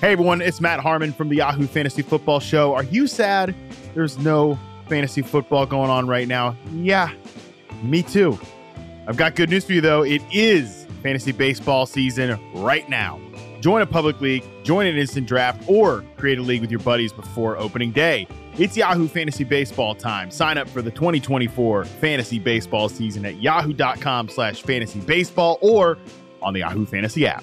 Hey everyone, it's Matt Harmon from the Yahoo Fantasy Football Show. Are you sad there's no fantasy football going on right now? Yeah, me too. I've got good news for you though. It is fantasy baseball season right now. Join a public league, join an instant draft, or create a league with your buddies before opening day. It's Yahoo Fantasy Baseball time. Sign up for the 2024 fantasy baseball season at yahoo.com slash fantasy baseball or on the Yahoo Fantasy app.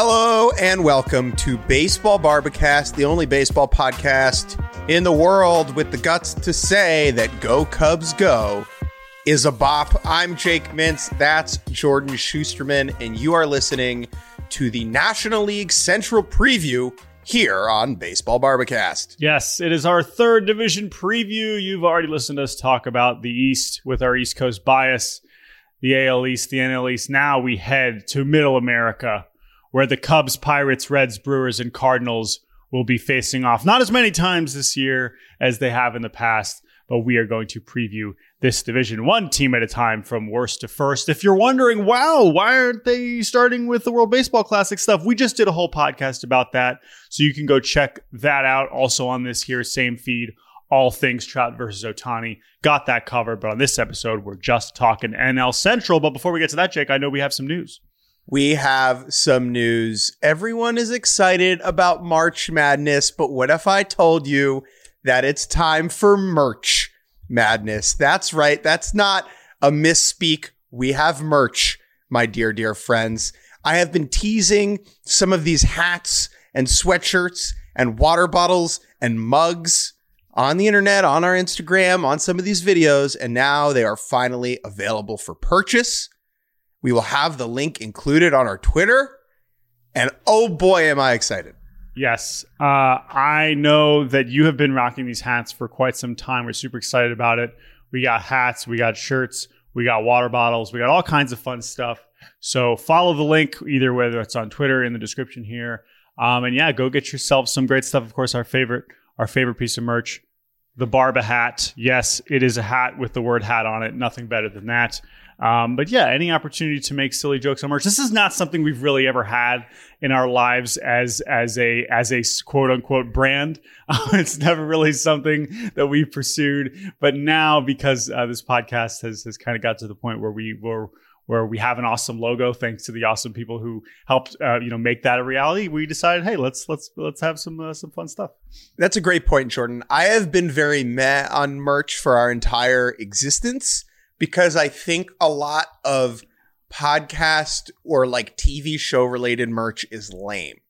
Hello and welcome to Baseball Bar-B-Cast, the only baseball podcast in the world with the guts to say that Go Cubs Go is a bop. I'm Jake Mintz, that's Jordan Schusterman, and you are listening to the National League Central Preview here on Baseball Bar-B-Cast. Yes, it is our third division preview. You've already listened to us talk about the East with our East Coast bias, the AL East, the NL East. Now we head to Middle America where the Cubs, Pirates, Reds, Brewers, and Cardinals will be facing off. Not as many times this year as they have in the past, but we are going to preview this division one team at a time from worst to first. If you're wondering, wow, why aren't they starting with the World Baseball Classic stuff? We just did a whole podcast about that. So you can go check that out also on this here same feed. All things Trout versus Ohtani. Got that covered. But on this episode, we're just talking NL Central. But before we get to that, Jake, I know we have some news we have some news. Everyone is excited about March Madness, but what if I told you that it's time for merch madness? That's right. That's not a misspeak. We have merch, my dear, dear friends. I have been teasing some of these hats and sweatshirts and water bottles and mugs on the internet, on our Instagram, on some of these videos, and now they are finally available for purchase. We will have the link included on our Twitter. And oh boy, am I excited. Yes. Uh, I know that you have been rocking these hats for quite some time. We're super excited about it. We got hats, we got shirts, we got water bottles, we got all kinds of fun stuff. So follow the link, either whether it's on Twitter in the description here. Um, and yeah, go get yourself some great stuff. Of course, our favorite, our favorite piece of merch, the Barba hat. Yes, it is a hat with the word hat on it. Nothing better than that. Um, but yeah, any opportunity to make silly jokes on merch. This is not something we've really ever had in our lives as as a as a quote unquote brand. It's never really something that we pursued. But now, because uh, this podcast has has kind of got to the point where we were where we have an awesome logo thanks to the awesome people who helped uh, you know make that a reality we decided hey let's let's let's have some uh, some fun stuff that's a great point jordan i have been very meh on merch for our entire existence because I think a lot of podcast or like TV show related merch is lame.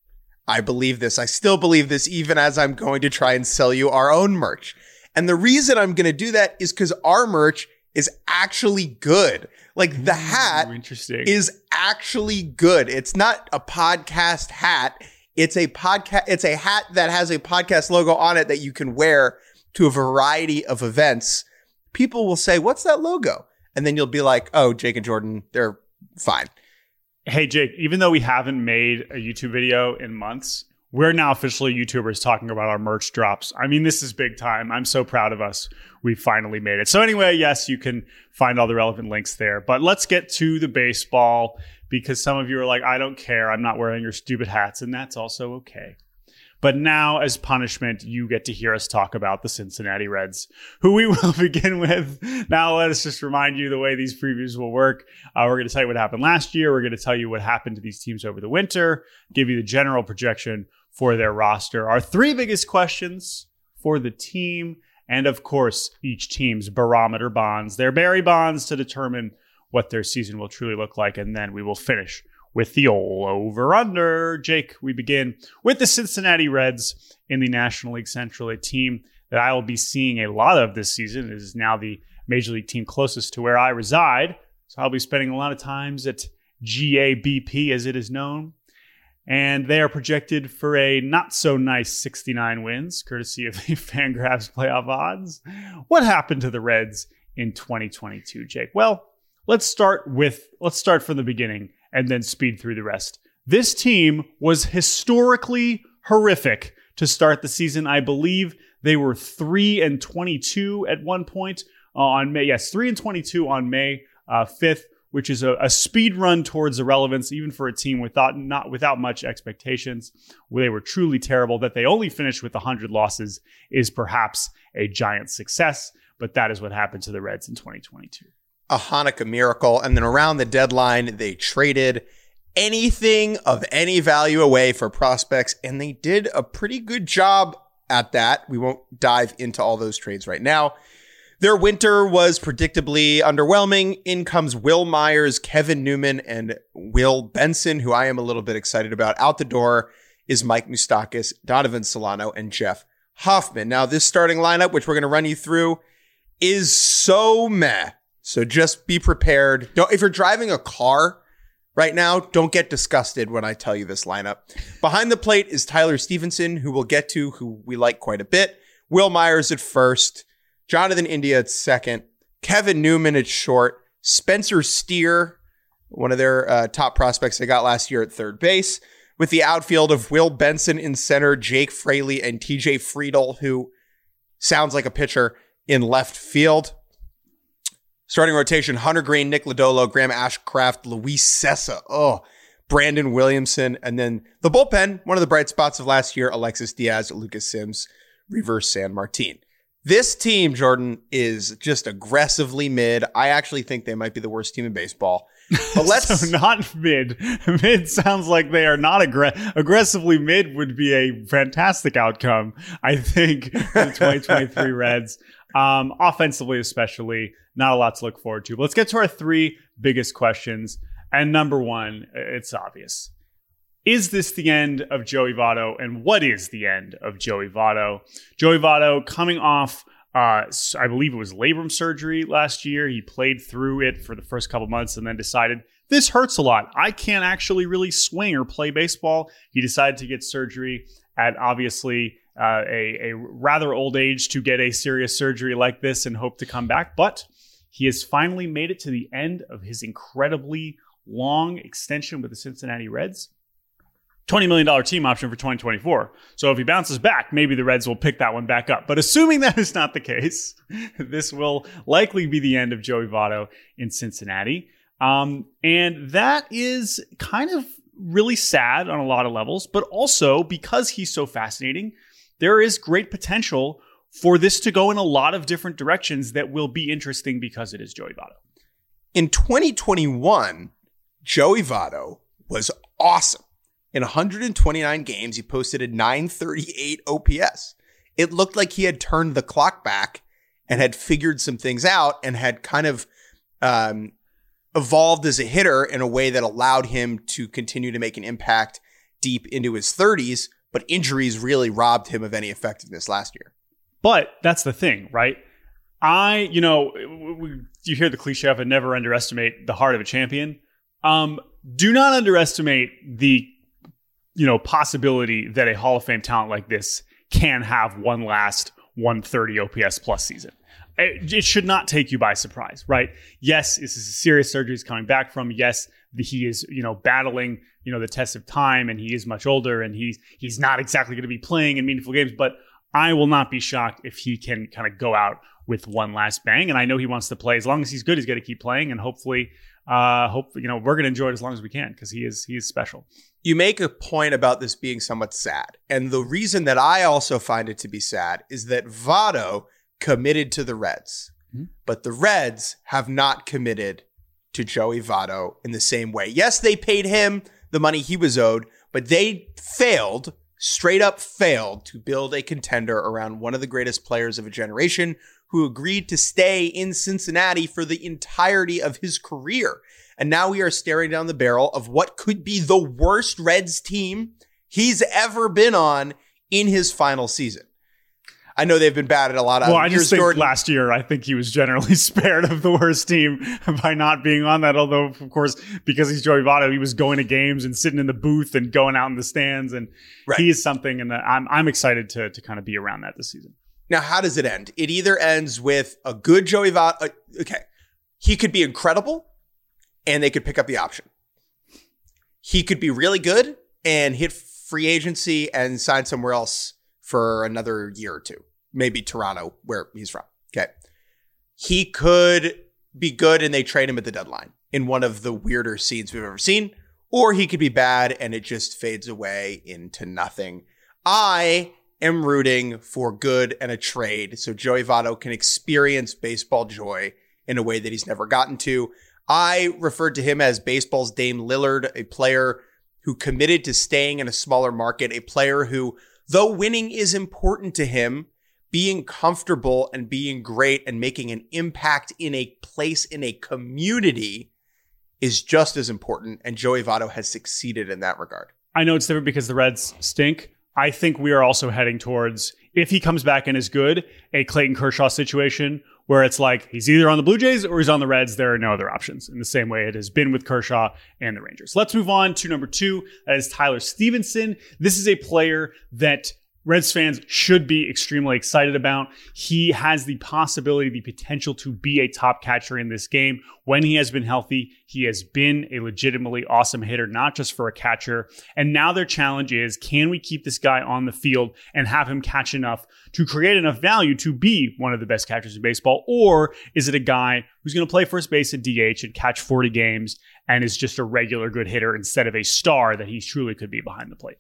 I believe this. I still believe this, even as I'm going to try and sell you our own merch. And the reason I'm going to do that is because our merch is actually good. Like the hat interesting. is actually good. It's not a podcast hat. It's a podcast. It's a hat that has a podcast logo on it that you can wear to a variety of events people will say, What's that logo? And then you'll be like, Oh, Jake and Jordan, they're fine. Hey, Jake, even though we haven't made a YouTube video in months, we're now officially YouTubers talking about our merch drops. I mean, this is big time. I'm so proud of us. We finally made it. So, anyway, yes, you can find all the relevant links there. But let's get to the baseball because some of you are like, I don't care. I'm not wearing your stupid hats. And that's also okay. But now, as punishment, you get to hear us talk about the Cincinnati Reds, who we will begin with. Now, let us just remind you the way these previews will work. Uh, we're going to tell you what happened last year. We're going to tell you what happened to these teams over the winter, give you the general projection for their roster. Our three biggest questions for the team, and of course, each team's barometer bonds, their Barry bonds to determine what their season will truly look like. And then we will finish with the old over under. Jake, we begin with the Cincinnati Reds in the National League Central, a team that I will be seeing a lot of this season. It is now the major league team closest to where I reside. So I'll be spending a lot of times at GABP, as it is known. And they are projected for a not so nice 69 wins, courtesy of the Fangraphs playoff odds. What happened to the Reds in 2022, Jake? Well, let's start with let's start from the beginning and then speed through the rest. This team was historically horrific to start the season. I believe they were 3 and 22 at one point on May. Yes, 3 and 22 on May uh, 5th which is a, a, speed run towards irrelevance, even for a team without not without much expectations. Where they were truly terrible. That they only finished with 100 losses is perhaps a giant success, but that is what happened to the Reds in 2022. A Hanukkah miracle, and then around the deadline, they traded anything of any value away for prospects, and they did a pretty good job at that. We won't dive into all those trades right now. Their winter was predictably underwhelming. In comes Wil Myers, Kevin Newman, and Will Benson, who I am a little bit excited about. Out the door is Mike Moustakas, Donovan Solano, and Jeff Hoffman. Now, this starting lineup, which we're going to run you through, is so meh. So just be prepared. Don't, if you're driving a car right now, don't get disgusted when I tell you this lineup. Behind the plate is Tyler Stephenson, who we'll get to, who we like quite a bit. Wil Myers at first. Jonathan India at second, Kevin Newman at short, Spencer Steer, one of their uh, top prospects they got last year at third base, with the outfield of Will Benson in center, Jake Fraley, and TJ Friedl, who sounds like a pitcher in left field. Starting rotation, Hunter Greene, Nick Lodolo, Graham Ashcraft, Luis Cessa. oh, Brandon Williamson, and then the bullpen, one of the bright spots of last year, Alexis Diaz, Lucas Sims, Reiver Sanmartin. This team, Jordan, is just aggressively mid. I actually think they might be the worst team in baseball. But let's so not mid. Mid sounds like they are not aggr- aggressively mid would be a fantastic outcome. I think for the 2023 Reds, um, offensively especially, not a lot to look forward to. But let's get to our three biggest questions. And number one, it's obvious. Is this the end of Joey Votto? And what is the end of Joey Votto? Joey Votto coming off, uh, I believe it was labrum surgery last year. He played through it for the first couple months and then decided this hurts a lot. I can't actually really swing or play baseball. He decided to get surgery at obviously uh, a, a rather old age to get a serious surgery like this and hope to come back. But he has finally made it to the end of his incredibly long extension with the Cincinnati Reds. $20 million team option for 2024. So if he bounces back, maybe the Reds will pick that one back up. But assuming that is not the case, this will likely be the end of Joey Votto in Cincinnati. Um, and that is kind of really sad on a lot of levels, but also because he's so fascinating, there is great potential for this to go in a lot of different directions that will be interesting because it is Joey Votto. In 2021, Joey Votto was awesome. In 129 games, he posted a 938 OPS. It looked like he had turned the clock back and had figured some things out and had kind of um, evolved as a hitter in a way that allowed him to continue to make an impact deep into his 30s. But injuries really robbed him of any effectiveness last year. But that's the thing, right? I, you know, you hear the cliche of never underestimate the heart of a champion. Um, do not underestimate the you know, possibility that a Hall of Fame talent like this can have one last 130 OPS plus season. It, it should not take you by surprise, right? Yes, this is a serious surgery he's coming back from. Yes, he is, you know, battling, you know, the test of time and he is much older and he's he's not exactly going to be playing in meaningful games, but I will not be shocked if he can kind of go out with one last bang. And I know he wants to play. As long as he's good, he's going to keep playing. And hopefully, uh, hope you know we're going to enjoy it as long as we can because he is he is special. You make a point about this being somewhat sad, and the reason that I also find it to be sad is that Votto committed to the Reds, mm-hmm. but the Reds have not committed to Joey Votto in the same way. Yes, they paid him the money he was owed, but they failed straight up failed to build a contender around one of the greatest players of a generation who agreed to stay in Cincinnati for the entirety of his career. And now we are staring down the barrel of what could be the worst Reds team he's ever been on in his final season. I know they've been bad at a lot of. Well, I just think Jordan. last year I think he was generally spared of the worst team by not being on that. Although, of course, because he's Joey Votto, he was going to games and sitting in the booth and going out in the stands, and Right. he is something. And I'm I'm excited to to kind of be around that this season. Now, how does it end? It either ends with a good Joey Votto. Uh, okay, he could be incredible, and they could pick up the option. He could be really good and hit free agency and sign somewhere else for another year or two, maybe Toronto, where he's from. Okay, he could be good and they trade him at the deadline in one of the weirder scenes we've ever seen, or he could be bad and it just fades away into nothing. I am rooting for good and a trade so Joey Votto can experience baseball joy in a way that he's never gotten to. I referred to him as baseball's Dame Lillard, a player who committed to staying in a smaller market, a player who, though winning is important to him, being comfortable and being great and making an impact in a place in a community is just as important. And Joey Votto has succeeded in that regard. I know it's different because the Reds stink. I think we are also heading towards, if he comes back and is good, a Clayton Kershaw situation where it's like he's either on the Blue Jays or he's on the Reds. There are no other options in the same way it has been with Kershaw and the Rangers. Let's move on to number two. That is Tyler Stephenson. This is a player that Reds fans should be extremely excited about. He has the possibility, the potential to be a top catcher in this game. When he has been healthy, he has been a legitimately awesome hitter, not just for a catcher. And now their challenge is can we keep this guy on the field and have him catch enough to create enough value to be one of the best catchers in baseball? Or is it a guy who's going to play first base at DH and catch 40 games and is just a regular good hitter instead of a star that he truly could be behind the plate?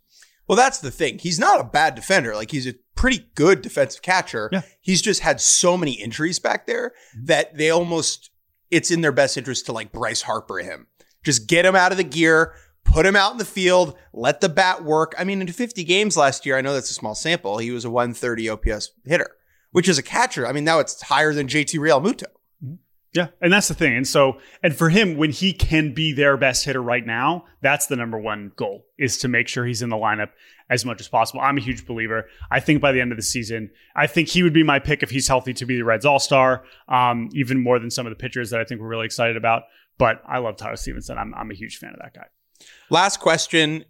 Well, that's the thing. He's not a bad defender. Like he's a pretty good defensive catcher. Yeah. He's just had so many injuries back there mm-hmm. that they almost it's in their best interest to like Bryce Harper him. Just get him out of the gear, put him out in the field, let the bat work. I mean, in 50 games last year, I know that's a small sample. He was a 130 OPS hitter, which is a catcher. I mean, now it's higher than JT Realmuto. Yeah, and that's the thing. And so, and for him, when he can be their best hitter right now, that's the number one goal is to make sure he's in the lineup as much as possible. I'm a huge believer. I think by the end of the season, I think he would be my pick if he's healthy to be the Reds All Star, um, even more than some of the pitchers that I think we're really excited about. But I love Tyler Stephenson. I'm, I'm a huge fan of that guy. Last question.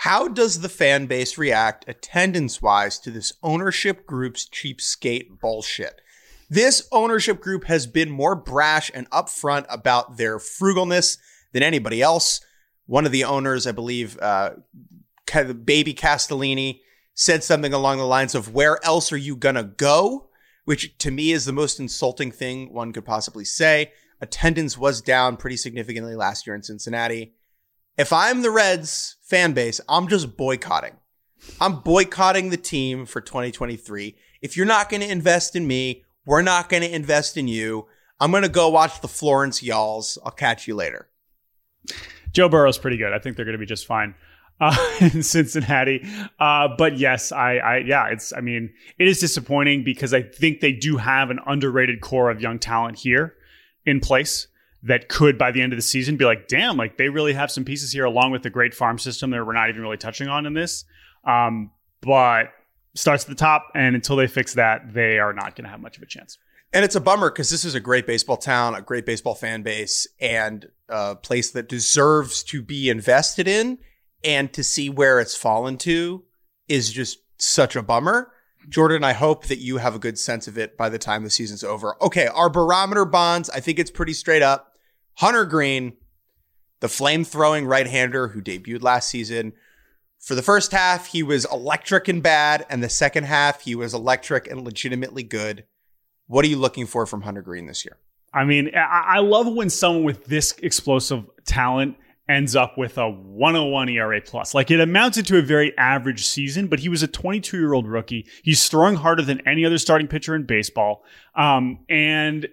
How does the fan base react attendance wise to this ownership group's cheapskate bullshit? This ownership group has been more brash and upfront about their frugalness than anybody else. One of the owners, I believe, uh, Baby Castellini, said something along the lines of, Where else are you going to go? Which to me is the most insulting thing one could possibly say. Attendance was down pretty significantly last year in Cincinnati. If I'm the Reds fan base, I'm just boycotting. I'm boycotting the team for 2023. If you're not going to invest in me, we're not going to invest in you. I'm going to go watch the Florence Y'alls. I'll catch you later. Joe Burrow's pretty good. I think they're going to be just fine uh, in Cincinnati. Uh, but yes, I, I, yeah, it's, I mean, it is disappointing because I think they do have an underrated core of young talent here in place that could, by the end of the season, be like, damn, like they really have some pieces here along with the great farm system that we're not even really touching on in this. Um, but starts at the top, and until they fix that, they are not going to have much of a chance. And it's a bummer because this is a great baseball town, a great baseball fan base, and a place that deserves to be invested in. And to see where it's fallen to is just such a bummer. Jordan, I hope that you have a good sense of it by the time the season's over. Okay, our barometer bonds, I think it's pretty straight up. Hunter Greene, the flame throwing right hander who debuted last season. For the first half, he was electric and bad. And the second half, he was electric and legitimately good. What are you looking for from Hunter Greene this year? I mean, I, love when someone with this explosive talent ends up with a 101 ERA plus. Like it amounted to a very average season, but he was a 22 year old rookie. He's throwing harder than any other starting pitcher in baseball. Um, and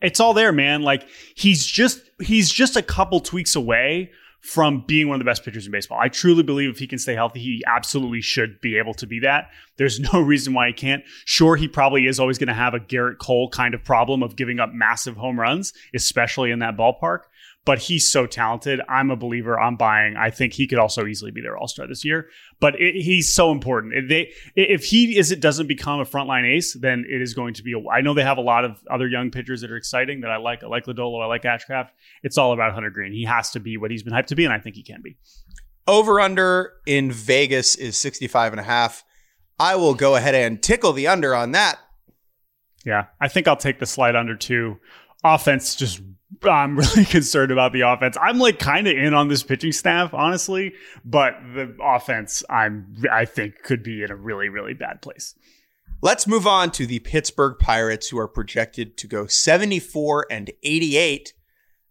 it's all there, man. Like he's just, he's just a couple tweaks away from being one of the best pitchers in baseball. I truly believe if he can stay healthy, he absolutely should be able to be that. There's no reason why he can't. Sure, he probably is always going to have a Gerrit Cole kind of problem of giving up massive home runs, especially in that ballpark but he's so talented. I'm a believer. I'm buying. I think he could also easily be their All Star this year. But it, he's so important. If they, if he is, it doesn't become a frontline ace, then it is going to be. A, I know they have a lot of other young pitchers that are exciting that I like. I like Lodolo. I like Ashcraft. It's all about Hunter Greene. He has to be what he's been hyped to be, and I think he can be. Over under in Vegas is 65 and a half. I will go ahead and tickle the under on that. Yeah, I think I'll take the slide under too. Offense just I'm really concerned about the offense. I'm like kind of in on this pitching staff, honestly, but the offense I'm I think could be in a really really bad place. Let's move on to the Pittsburgh Pirates who are projected to go 74 and 88,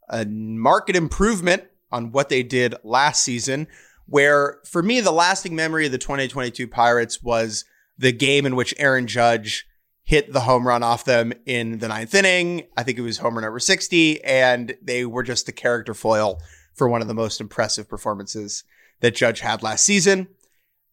a market improvement on what they did last season where for me the lasting memory of the 2022 Pirates was the game in which Aaron Judge hit the home run off them in the ninth inning. I think it was homer number 60, and they were just the character foil for one of the most impressive performances that Judge had last season.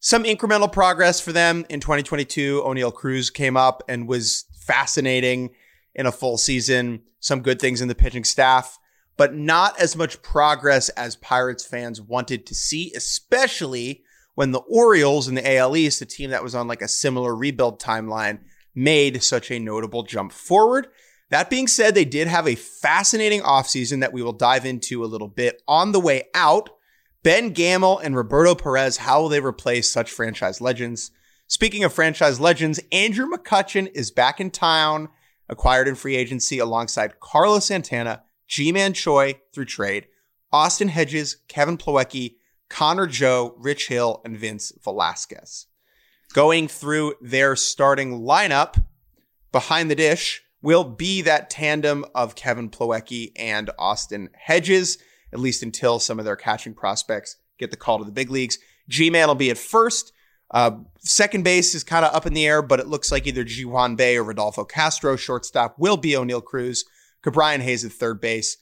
Some incremental progress for them in 2022. Oneil Cruz came up and was fascinating in a full season. Some good things in the pitching staff, but not as much progress as Pirates fans wanted to see, especially when the Orioles in the AL East, a team that was on like a similar rebuild timeline, made such a notable jump forward. That being said, they did have a fascinating offseason that we will dive into a little bit on the way out. Ben Gamel and Roberto Perez, how will they replace such franchise legends? Speaking of franchise legends, Andrew McCutchen is back in town, acquired in free agency alongside Carlos Santana, Ji-Man Choi through trade, Austin Hedges, Kevin Plawecki, Connor Joe, Rich Hill, and Vince Velasquez going through their starting lineup behind the dish will be that tandem of Kevin Plawecki and Austin Hedges, at least until some of their catching prospects get the call to the big leagues. Ji-Man will be at first. Uh, second base is kind of up in the air, but it looks like either Ji-hwan Bae or Rodolfo Castro. Shortstop will be Oneil Cruz. Ke'Bryan Hayes at third base.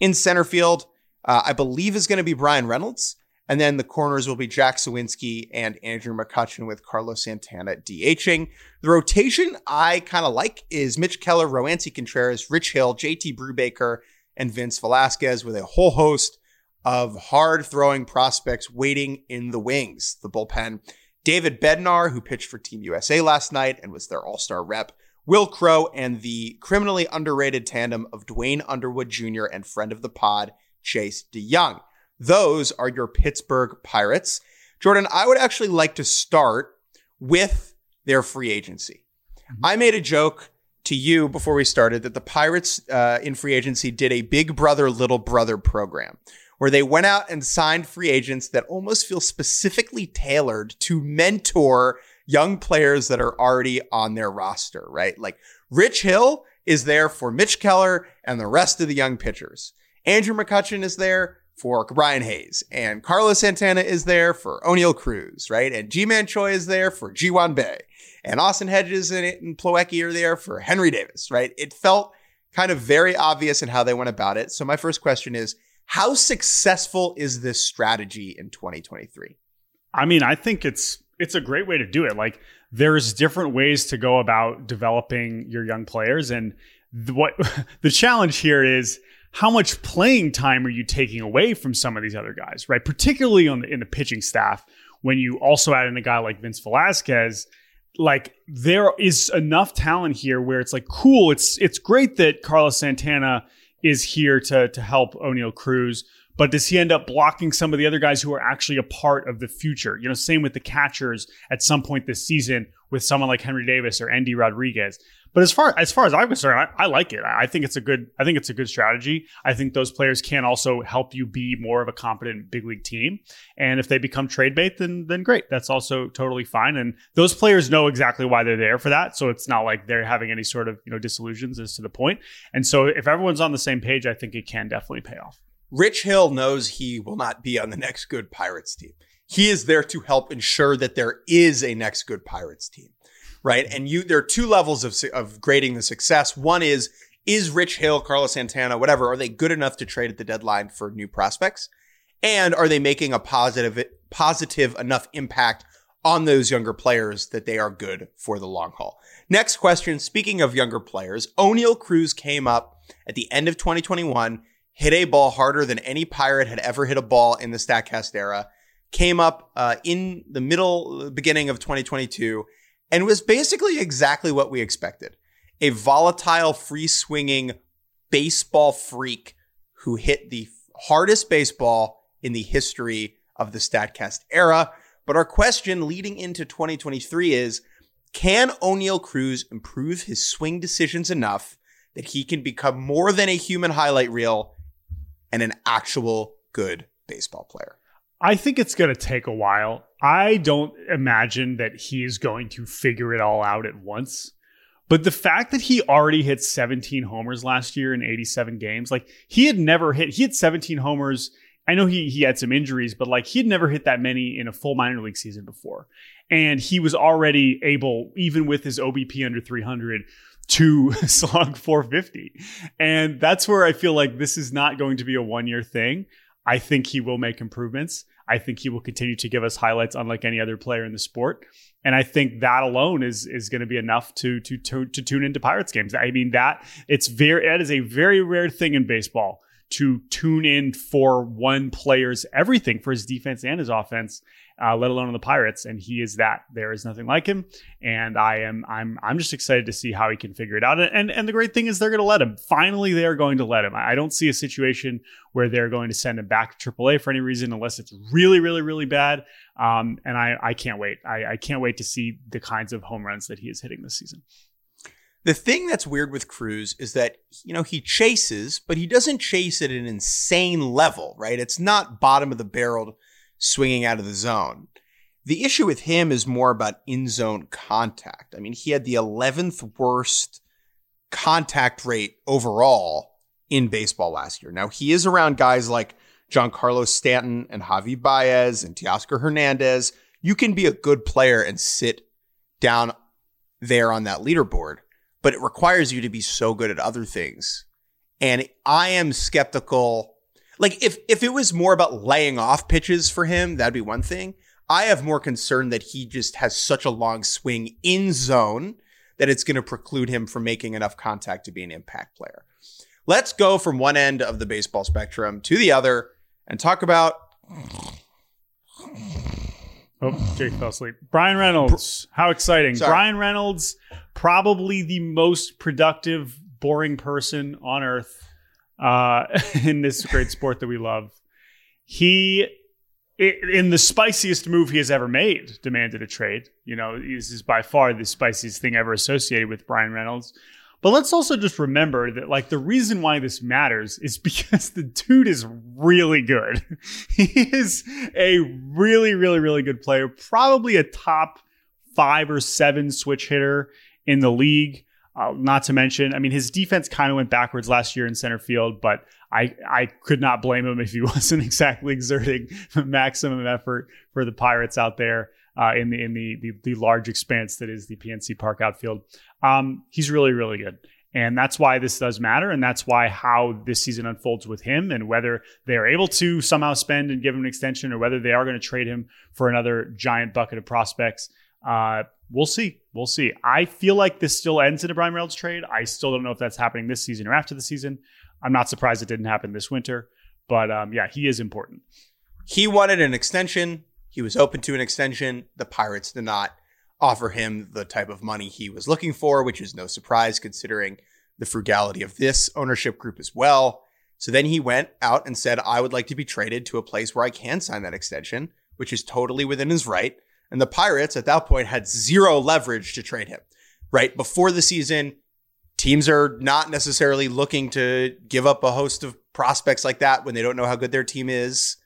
In center field, uh, I believe is going to be Bryan Reynolds. And then the corners will be Jack Suwinski and Andrew McCutchen with Carlos Santana DHing. The rotation I kind of like is Mitch Keller, Roansy Contreras, Rich Hill, JT Brubaker, and Vince Velasquez with a whole host of hard throwing prospects waiting in the wings. The bullpen, David Bednar, who pitched for Team USA last night and was their all star rep, Wil Crowe, and the criminally underrated tandem of Duane Underwood Jr. and friend of the pod, Chase De Jong. Those are your Pittsburgh Pirates. Jordan, I would actually like to start with their free agency. Mm-hmm. I made a joke to you before we started that the Pirates uh, in free agency did a big brother, little brother program where they went out and signed free agents that almost feel specifically tailored to mentor young players that are already on their roster, right? Like Rich Hill is there for Mitch Keller and the rest of the young pitchers. Andrew McCutchen is there for Brian Hayes, and Carlos Santana is there for Oneil Cruz, right? And Ji-Man Choi is there for Ji-hwan Bae, and Austin Hedges and, and are there for Henry Davis, right? It felt kind of very obvious in how they went about it. So my first question is, how successful is this strategy in 2023? I mean, I think it's it's a great way to do it. Like there's different ways to go about developing your young players and what the challenge here is how much playing time are you taking away from some of these other guys, right? Particularly on the, in the pitching staff, when you also add in a guy like Vince Velasquez, like there is enough talent here where it's like cool. It's it's great that Carlos Santana is here to to help Oneil Cruz, but does he end up blocking some of the other guys who are actually a part of the future? You know, same with the catchers at some point this season with someone like Henry Davis or Endy Rodriguez. But as far as far as I'm concerned, I, I, like it. I think it's a good. I think it's a good strategy. I think those players can also help you be more of a competent big league team. And if they become trade bait, then then great. That's also totally fine. And those players know exactly why they're there for that. So it's not like they're having any sort of you know disillusions as to the point. And so if everyone's on the same page, I think it can definitely pay off. Rich Hill knows he will not be on the next good Pirates team. He is there to help ensure that there is a next good Pirates team right? And you, there are two levels of, of grading the success. One is, is Rich Hill, Carlos Santana, whatever, are they good enough to trade at the deadline for new prospects? And are they making a positive, positive enough impact on those younger players that they are good for the long haul? Next question. Speaking of younger players, Oneil Cruz came up at the end of 2021, hit a ball harder than any pirate had ever hit a ball in the StatCast era, came up uh, in the middle, beginning of 2022, and was basically exactly what we expected. A volatile, free swinging baseball freak who hit the hardest baseball in the history of the StatCast era. But our question leading into 2023 is can Oneil Cruz improve his swing decisions enough that he can become more than a human highlight reel and an actual good baseball player? I think it's going to take a while. I don't imagine that he is going to figure it all out at once. But the fact that he already hit 17 homers last year in 87 games, like he had never hit, he had 17 homers. I know he he had some injuries, but like he had never hit that many in a full minor league season before. And he was already able, even with his OBP under 300, to slug 450. And that's where I feel like this is not going to be a one year thing. I think he will make improvements. I think he will continue to give us highlights unlike any other player in the sport. And I think that alone is is going to be enough to, to to to tune into Pirates games. I mean that it's very that is a very rare thing in baseball to tune in for one player's everything for his defense and his offense uh, let alone on the Pirates. And he is that. There is nothing like him. And I am I'm I'm just excited to see how he can figure it out. And and the great thing is they're going to let him. Finally, they are going to let him. I don't see a situation where they're going to send him back to AAA for any reason, unless it's really really really bad. Um, and I I can't wait. I, I can't wait to see the kinds of home runs that he is hitting this season. The thing that's weird with Cruz is that, you know, he chases, but he doesn't chase at an insane level, right? It's not bottom of the barrel swinging out of the zone. The issue with him is more about in zone contact. I mean, he had the 11th worst contact rate overall in baseball last year. Now, he is around guys like Giancarlo Stanton and Javi Baez and Teoscar Hernandez. You can be a good player and sit down there on that leaderboard, but it requires you to be so good at other things. And I am skeptical like if if it was more about laying off pitches for him, that'd be one thing. I have more concern that he just has such a long swing in zone that it's going to preclude him from making enough contact to be an impact player. Let's go from one end of the baseball spectrum to the other and talk about. Oh, Jake fell asleep. Bryan Reynolds. How exciting. Sorry. Bryan Reynolds, probably the most productive, boring person on earth uh, in this great sport that we love. He, in the spiciest move he has ever made, demanded a trade. You know, this is by far the spiciest thing ever associated with Bryan Reynolds. But let's also just remember that, like, the reason why this matters is because the dude is really good. he is a really, really, really good player, probably a top five or seven switch hitter in the league. Uh, not to mention, I mean, his defense kind of went backwards last year in center field, but I, I could not blame him if he wasn't exactly exerting maximum effort for the Pirates out there uh, in the in the, the, the large expanse that is the PNC Park outfield. Um, he's really really good. And that's why this does matter. And that's why how this season unfolds with him and whether they are able to somehow spend and give him an extension or whether they are going to trade him for another giant bucket of prospects. Uh, we'll see. We'll see. I feel like this still ends in a Bryan Reynolds trade. I still don't know if that's happening this season or after the season. I'm not surprised it didn't happen this winter, but um, yeah, he is important. He wanted an extension. He was open to an extension. The Pirates did not offer him the type of money he was looking for, which is no surprise considering the frugality of this ownership group as well. So then he went out and said, I would like to be traded to a place where I can sign that extension, which is totally within his right. And the Pirates at that point had zero leverage to trade him, right? Before the season, teams are not necessarily looking to give up a host of prospects like that when they don't know how good their team is.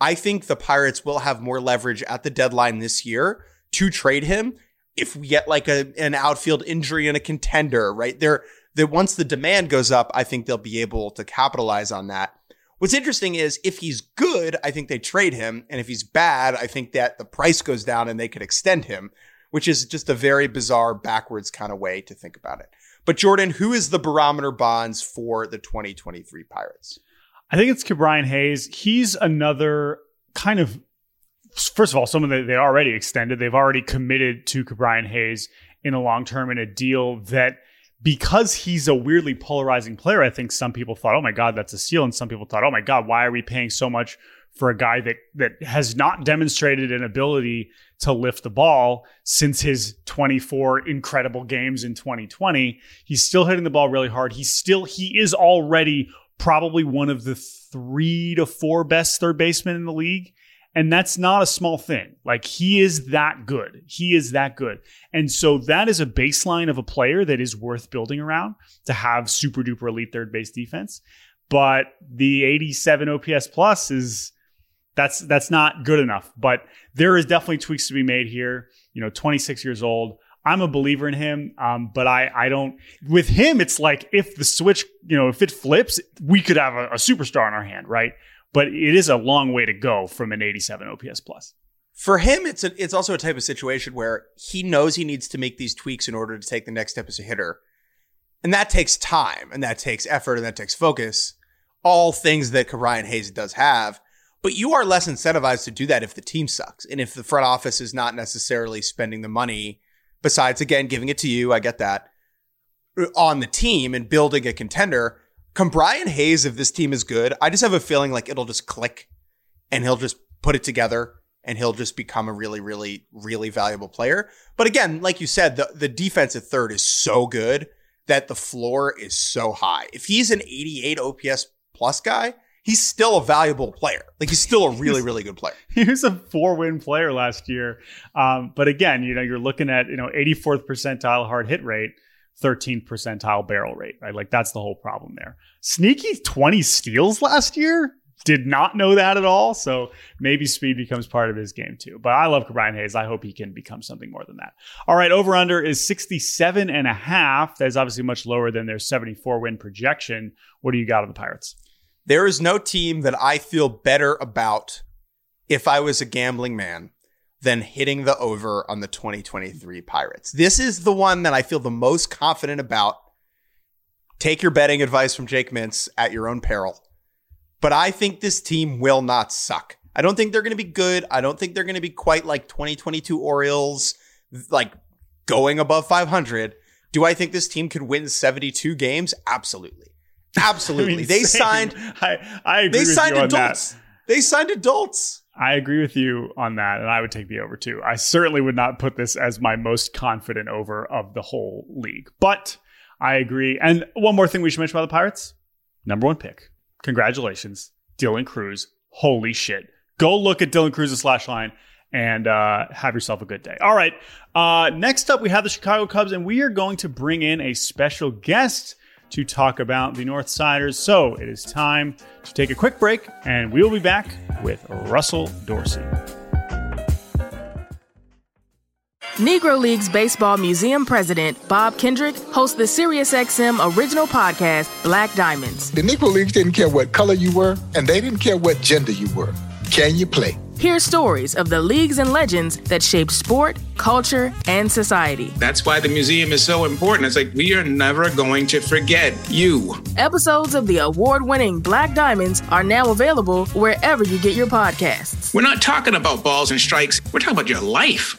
I think the Pirates will have more leverage at the deadline this year to trade him if we get like a, an outfield injury and a contender, right? There, that once the demand goes up, I think they'll be able to capitalize on that. What's interesting is if he's good, I think they trade him. And if he's bad, I think that the price goes down and they could extend him, which is just a very bizarre, backwards kind of way to think about it. But Jordan, who is the barometer bonds for the 2023 Pirates? I think it's Ke'Bryan Hayes. He's another kind of first of all, someone that they already extended. They've already committed to Ke'Bryan Hayes in a long term in a deal that because he's a weirdly polarizing player, I think some people thought, oh my God, that's a steal. And some people thought, oh my God, why are we paying so much for a guy that that has not demonstrated an ability to lift the ball since his 24 incredible games in 2020. He's still hitting the ball really hard. He's still he is already probably one of the 3 to 4 best third basemen in the league. And that's not a small thing. Like he is that good. He is that good. And so that is a baseline of a player that is worth building around to have super duper elite third base defense. But the 87 OPS plus is that's that's not good enough. But there is definitely tweaks to be made here. You know, 26 years old. I'm a believer in him, um, but I I don't. With him, it's like if the switch, you know, if it flips, we could have a, a superstar in our hand, right? But it is a long way to go from an 87 OPS plus. For him, it's a, it's also a type of situation where he knows he needs to make these tweaks in order to take the next step as a hitter, and that takes time, and that takes effort, and that takes focus. All things that Ryan Hayes does have. But you are less incentivized to do that if the team sucks and if the front office is not necessarily spending the money, besides, again, giving it to you, I get that, on the team and building a contender. Ke'Bryan Hayes, if this team is good, I just have a feeling like it'll just click and he'll just put it together and he'll just become a really, really, really valuable player. But again, like you said, the, the defense at third is so good that the floor is so high. If he's an 88 OPS plus guy, he's still a valuable player. Like he's still a really, really good player. he was a four win player last year. Um, but again, you know, you're looking at, you know, 84th percentile hard hit rate, 13th percentile barrel rate, right? Like that's the whole problem there. Sneaky 20 steals last year. Did not know that at all. So maybe speed becomes part of his game too. But I love Brian Hayes. I hope he can become something more than that. All right. Over under is 67 and a half. That's obviously much lower than their 74 win projection. What do you got on the Pirates? There is no team that I feel better about if I was a gambling man than hitting the over on the 2023 Pirates. This is the one that I feel the most confident about. Take your betting advice from Jake Mintz at your own peril. But I think this team will not suck. I don't think they're going to be good. I don't think they're going to be quite like 2022 Orioles, like going above 500. Do I think this team could win 72 games? Absolutely. Absolutely. I mean, they same. signed. I, I agree. They signed adults. They signed adults. I agree with you on that, and I would take the over too. I certainly would not put this as my most confident over of the whole league, but I agree. And one more thing we should mention about the Pirates: number one pick. Congratulations, Dylan Crews. Holy shit! Go look at Dylan Crews's slash line and uh, have yourself a good day. All right. Uh, next up, we have the Chicago Cubs, and we are going to bring in a special guest to talk about the Northsiders. So it is time to take a quick break, and we will be back with Russell Dorsey. Negro Leagues Baseball Museum President Bob Kendrick hosts the SiriusXM original podcast, Black Diamonds. The Negro Leagues didn't care what color you were, and they didn't care what gender you were. Can you play? Hear stories of the leagues and legends that shaped sport, culture, and society. That's why the museum is so important. It's like we are never going to forget you. Episodes of the award winning Black Diamonds are now available wherever you get your podcasts. We're not talking about balls and strikes, we're talking about your life.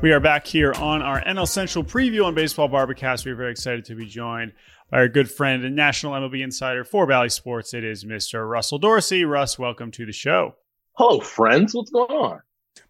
We are back here on our NL Central preview on Baseball Bar-B-Cast. We're very excited to be joined our good friend and national MLB insider for Bally Sports. It is Mr. Russell Dorsey. Russ, welcome to the show. Hello, friends. What's going on?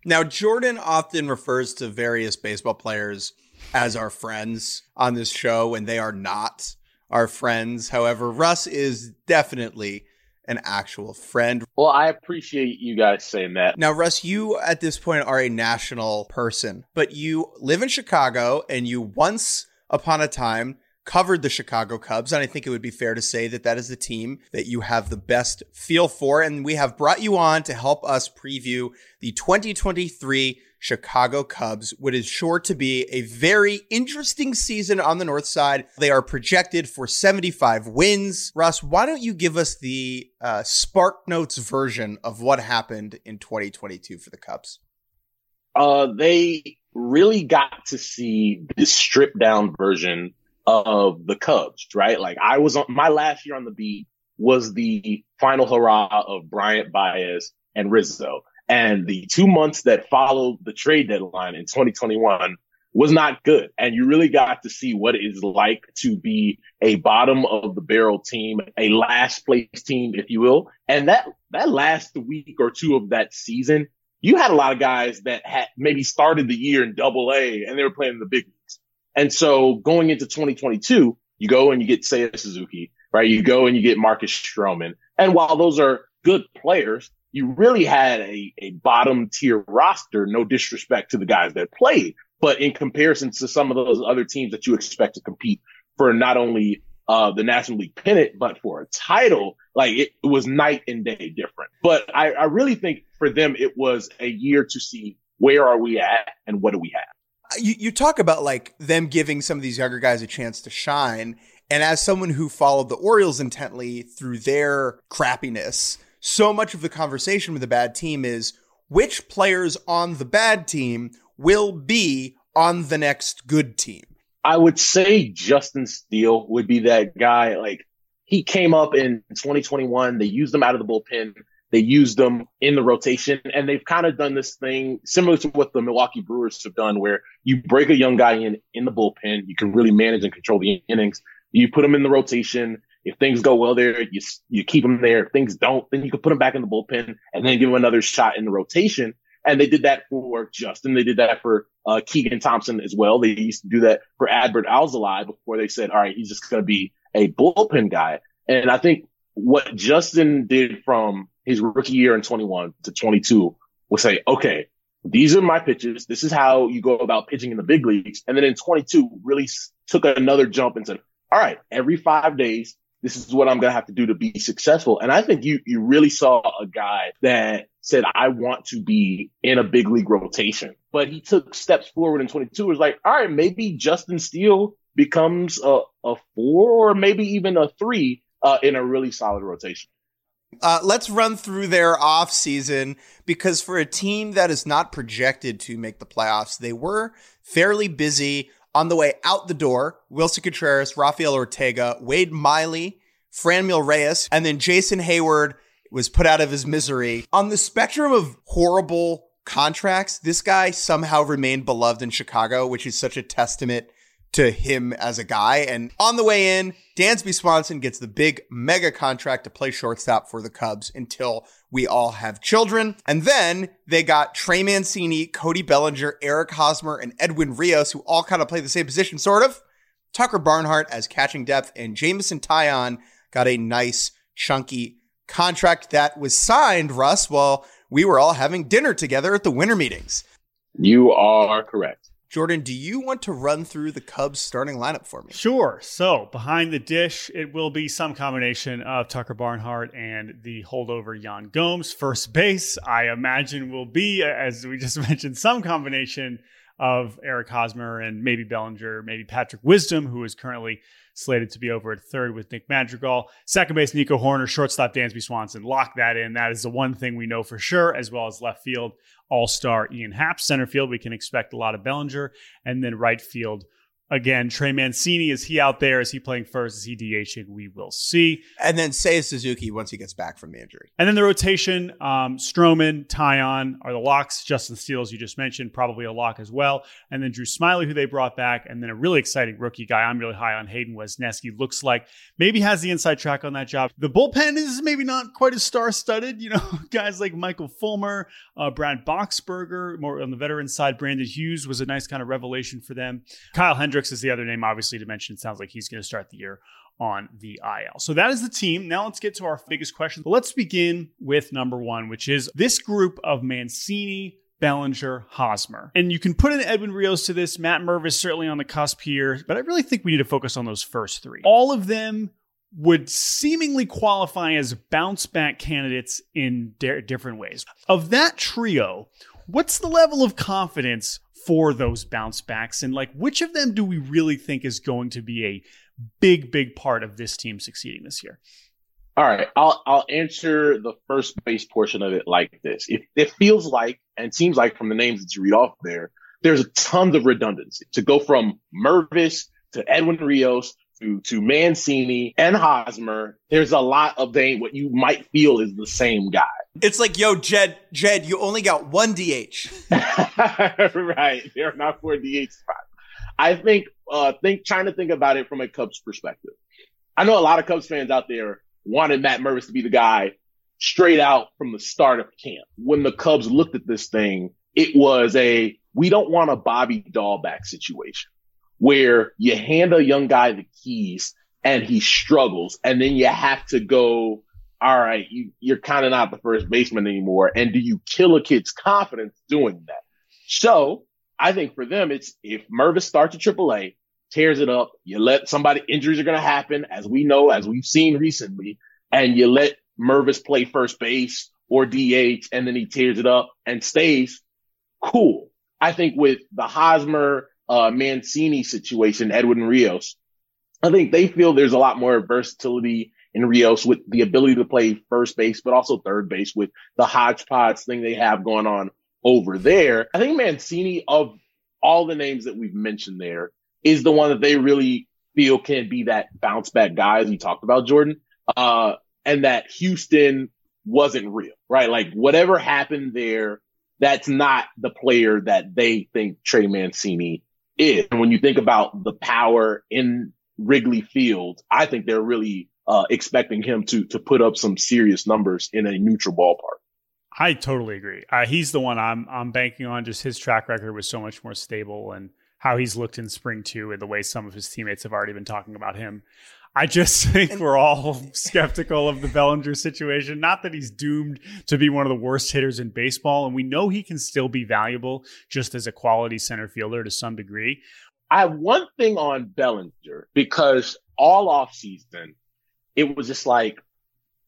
Now, Jordan often refers to various baseball players as our friends on this show, and they are not our friends. However, Russ is definitely an actual friend. Well, I appreciate you guys saying that. Now, Russ, you at this point are a national person, but you live in Chicago and you once upon a time covered the Chicago Cubs, and I think it would be fair to say that that is the team that you have the best feel for. And we have brought you on to help us preview the 2023 Chicago Cubs, what is sure to be a very interesting season on the north side. They are projected for 75 wins. Russ, why don't you give us the uh, Spark Notes version of what happened in 2022 for the Cubs? Uh, they really got to see the stripped down version of the Cubs, right? Like I was on my last year on the beat was the final hurrah of Bryant Baez and Rizzo. And the two months that followed the trade deadline in 2021 was not good. And you really got to see what it is like to be a bottom of the barrel team, a last place team, if you will. And that, that last week or two of that season, you had a lot of guys that had maybe started the year in double A and they were playing in the big. And so going into 2022, you go and you get Seiya Suzuki, right? You go and you get Marcus Stroman. And while those are good players, you really had a, a bottom tier roster, no disrespect to the guys that played. But in comparison to some of those other teams that you expect to compete for not only uh, the National League pennant, but for a title, like it, it was night and day different. But I, I really think for them, it was a year to see where are we at and what do we have. You, you talk about like them giving some of these younger guys a chance to shine. And as someone who followed the Orioles intently through their crappiness, so much of the conversation with a bad team is which players on the bad team will be on the next good team? I would say Justin Steele would be that guy. Like he came up in 2021. They used him out of the bullpen. They used them in the rotation and they've kind of done this thing similar to what the Milwaukee Brewers have done where you break a young guy in, in the bullpen. You can really manage and control the innings. You put him in the rotation. If things go well there, you, you keep him there. If things don't, then you can put him back in the bullpen and then give him another shot in the rotation. And they did that for Justin. They did that for uh, Keegan Thompson as well. They used to do that for Adbert Alzolay before they said, all right, he's just going to be a bullpen guy. And I think what Justin did from his rookie year in 21 to 22 was say, okay, these are my pitches. This is how you go about pitching in the big leagues. And then in 22 really took another jump and said, all right, every five days, this is what I'm going to have to do to be successful. And I think you, you really saw a guy that said, I want to be in a big league rotation, but he took steps forward in 22. It was like, all right, maybe Justin Steele becomes a, a four or maybe even a three uh, in a really solid rotation. Uh, let's run through their off season because for a team that is not projected to make the playoffs, they were fairly busy on the way out the door, Willson Contreras, Rafael Ortega, Wade Miley, Franmil Reyes, and then Jason Heyward was put out of his misery. On the spectrum of horrible contracts, this guy somehow remained beloved in Chicago, which is such a testament to him as a guy. And on the way in, Dansby Swanson gets the big mega contract to play shortstop for the Cubs until we all have children. And then they got Trey Mancini, Cody Bellinger, Eric Hosmer, and Edwin Rios, who all kind of play the same position, sort of. Tucker Barnhart as catching depth, and Jameson Taillon got a nice, chunky contract that was signed, Russ, while we were all having dinner together at the winter meetings. You are correct. Jordan, do you want to run through the Cubs starting lineup for me? Sure. So behind the dish, it will be some combination of Tucker Barnhart and the holdover Yan Gomes. First base, I imagine, will be, as we just mentioned, some combination of Eric Hosmer and maybe Bellinger, maybe Patrick Wisdom, who is currently slated to be over at third with Nick Madrigal. Second base, Nico Hoerner, Shortstop, Dansby Swanson. Lock that in. That is the one thing we know for sure, as well as left field, all star Ian Happ. Center field, we can expect a lot of Bellinger. And then right field, Again, Trey Mancini, is he out there? Is he playing first? Is he DHing? We will see. And then Seiya Suzuki once he gets back from the injury. And then the rotation, um, Stroman, Taillon are the locks. Justin Steele, as you just mentioned, probably a lock as well. And then Drew Smyly, who they brought back. And then a really exciting rookie guy. I'm really high on Hayden Wesneski. Looks like maybe has the inside track on that job. The bullpen is maybe not quite as star studded. You know, guys like Michael Fulmer, uh, Brad Boxberger, more on the veteran side. Brandon Hughes was a nice kind of revelation for them. Kyle Hendricks Hendricks is the other name, obviously, to mention. It sounds like he's going to start the year on the IL. So that is the team. Now let's get to our biggest question. Let's begin with number one, which is this group of Mancini, Bellinger, Hosmer. And you can put in Edwin Rios to this. Matt Mervis certainly on the cusp here, but I really think we need to focus on those first three. All of them would seemingly qualify as bounce back candidates in different ways. Of that trio, what's the level of confidence for those bounce backs? And like which of them do we really think is going to be a big big part of this team succeeding this year? All right. I'll i'll answer the first base portion of it like this. It, it feels like and seems like from the names that you read off there there's a tons of redundancy to go from mervis to Edwin Rios to, to Mancini and Hosmer, there's a lot of they what you might feel is the same guy. It's like, yo, Jed, Jed, you only got one DH. right. There are not four DH spots. I think uh think trying to think about it from a Cubs perspective. I know a lot of Cubs fans out there wanted Matt Mervis to be the guy straight out from the start of camp. When the Cubs looked at this thing, it was a we don't want a Bobby Dalbec situation where you hand a young guy the keys and he struggles and then you have to go all right you, you're kind of not the first baseman anymore and do you kill a kid's confidence doing that? So i think for them it's if mervis starts at aaa tears it up you let somebody injuries are going to happen as we know as we've seen recently and you let mervis play first base or dh and then he tears it up and stays cool. I think with the hosmer uh, Mancini situation, Edwin Rios. I think they feel there's a lot more versatility in Rios with the ability to play first base, but also third base with the hodgepodge thing they have going on over there. I think Mancini, of all the names that we've mentioned there, is the one that they really feel can be that bounce back guy, as we talked about, Jordan. Uh, and that Houston wasn't real, right? Like whatever happened there, that's not the player that they think Trey Mancini is. And when you think about the power in Wrigley Field, I think they're really uh, expecting him to to put up some serious numbers in a neutral ballpark. I totally agree. Uh, he's the one I'm I'm banking on. Just his track record was so much more stable, and how he's looked in spring too, and the way some of his teammates have already been talking about him. I just think we're all skeptical of the Bellinger situation. Not that he's doomed to be one of the worst hitters in baseball, and we know he can still be valuable just as a quality center fielder to some degree. I have one thing on Bellinger because all offseason, it was just like,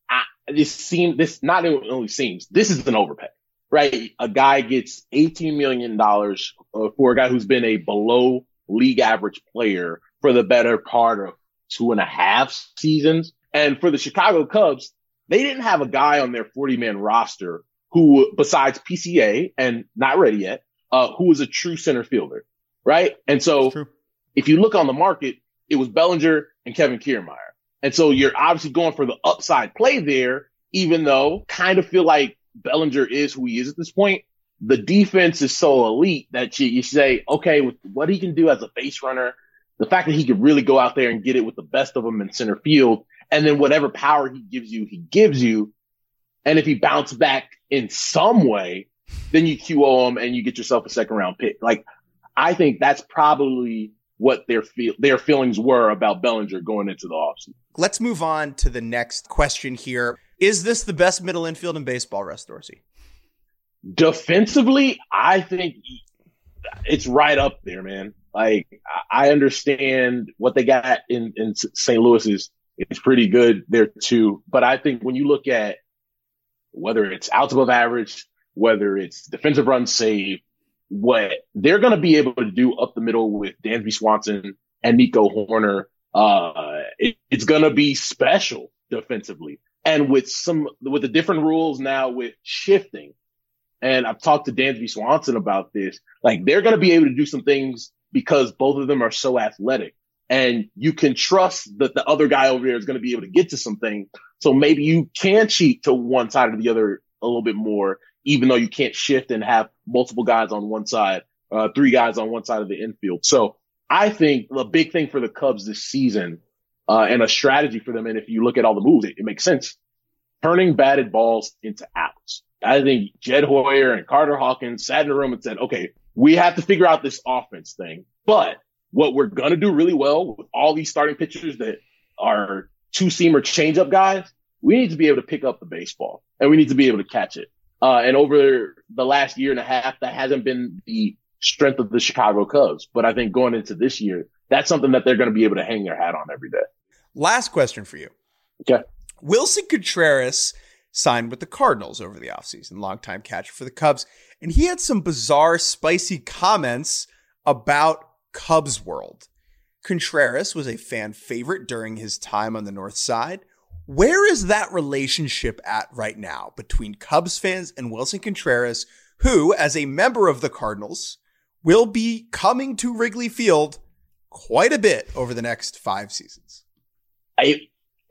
I, this seemed, this not it only seems, this is an overpay, right? A guy gets $18 million uh, for a guy who's been a below league average player for the better part of two and a half seasons. And for the Chicago Cubs, they didn't have a guy on their 40 man roster who, besides PCA and not ready yet, uh, who was a true center fielder, right? And so if you look on the market, it was Bellinger and Kevin Kiermaier. And so you're obviously going for the upside play there, even though kind of feel like Bellinger is who he is at this point. The defense is so elite that you, you say, okay, with what he can do as a base runner, the fact that he could really go out there and get it with the best of them in center field, and then whatever power he gives you, he gives you. And if he bounces back in some way, then you QO him and you get yourself a second round pick. Like, I think that's probably what their feel their feelings were about Bellinger going into the offseason. Let's move on to the next question here. Is this the best middle infield in baseball, Russ Dorsey? Defensively, I think it's right up there, man. Like I understand what they got in, in St. Louis is, is pretty good there too. But I think when you look at whether it's outs above average, whether it's defensive run save, what they're going to be able to do up the middle with Dansby Swanson and Nico Hoerner, uh, it, it's going to be special defensively. And with some, with the different rules now with shifting, and I've talked to Dansby Swanson about this, like they're going to be able to do some things because both of them are so athletic. And you can trust that the other guy over there is going to be able to get to something. So maybe you can cheat to one side or the other a little bit more, even though you can't shift and have multiple guys on one side, uh, three guys on one side of the infield. So I think the big thing for the Cubs this season, uh, and a strategy for them, and if you look at all the moves, it, it makes sense. Turning batted balls into outs. I think Jed Hoyer and Carter Hawkins sat in a room and said, okay, we have to figure out this offense thing. But what we're going to do really well with all these starting pitchers that are two seamer changeup guys, we need to be able to pick up the baseball and we need to be able to catch it. Uh, and over the last year and a half, that hasn't been the strength of the Chicago Cubs. But I think going into this year, that's something that they're going to be able to hang their hat on every day. Last question for you. Okay. Willson Contreras signed with the Cardinals over the offseason, longtime catcher for the Cubs. And he had some bizarre, spicy comments about Cubs World. Contreras was a fan favorite during his time on the North Side. Where is that relationship at right now between Cubs fans and Willson Contreras, who, as a member of the Cardinals, will be coming to Wrigley Field quite a bit over the next five seasons. I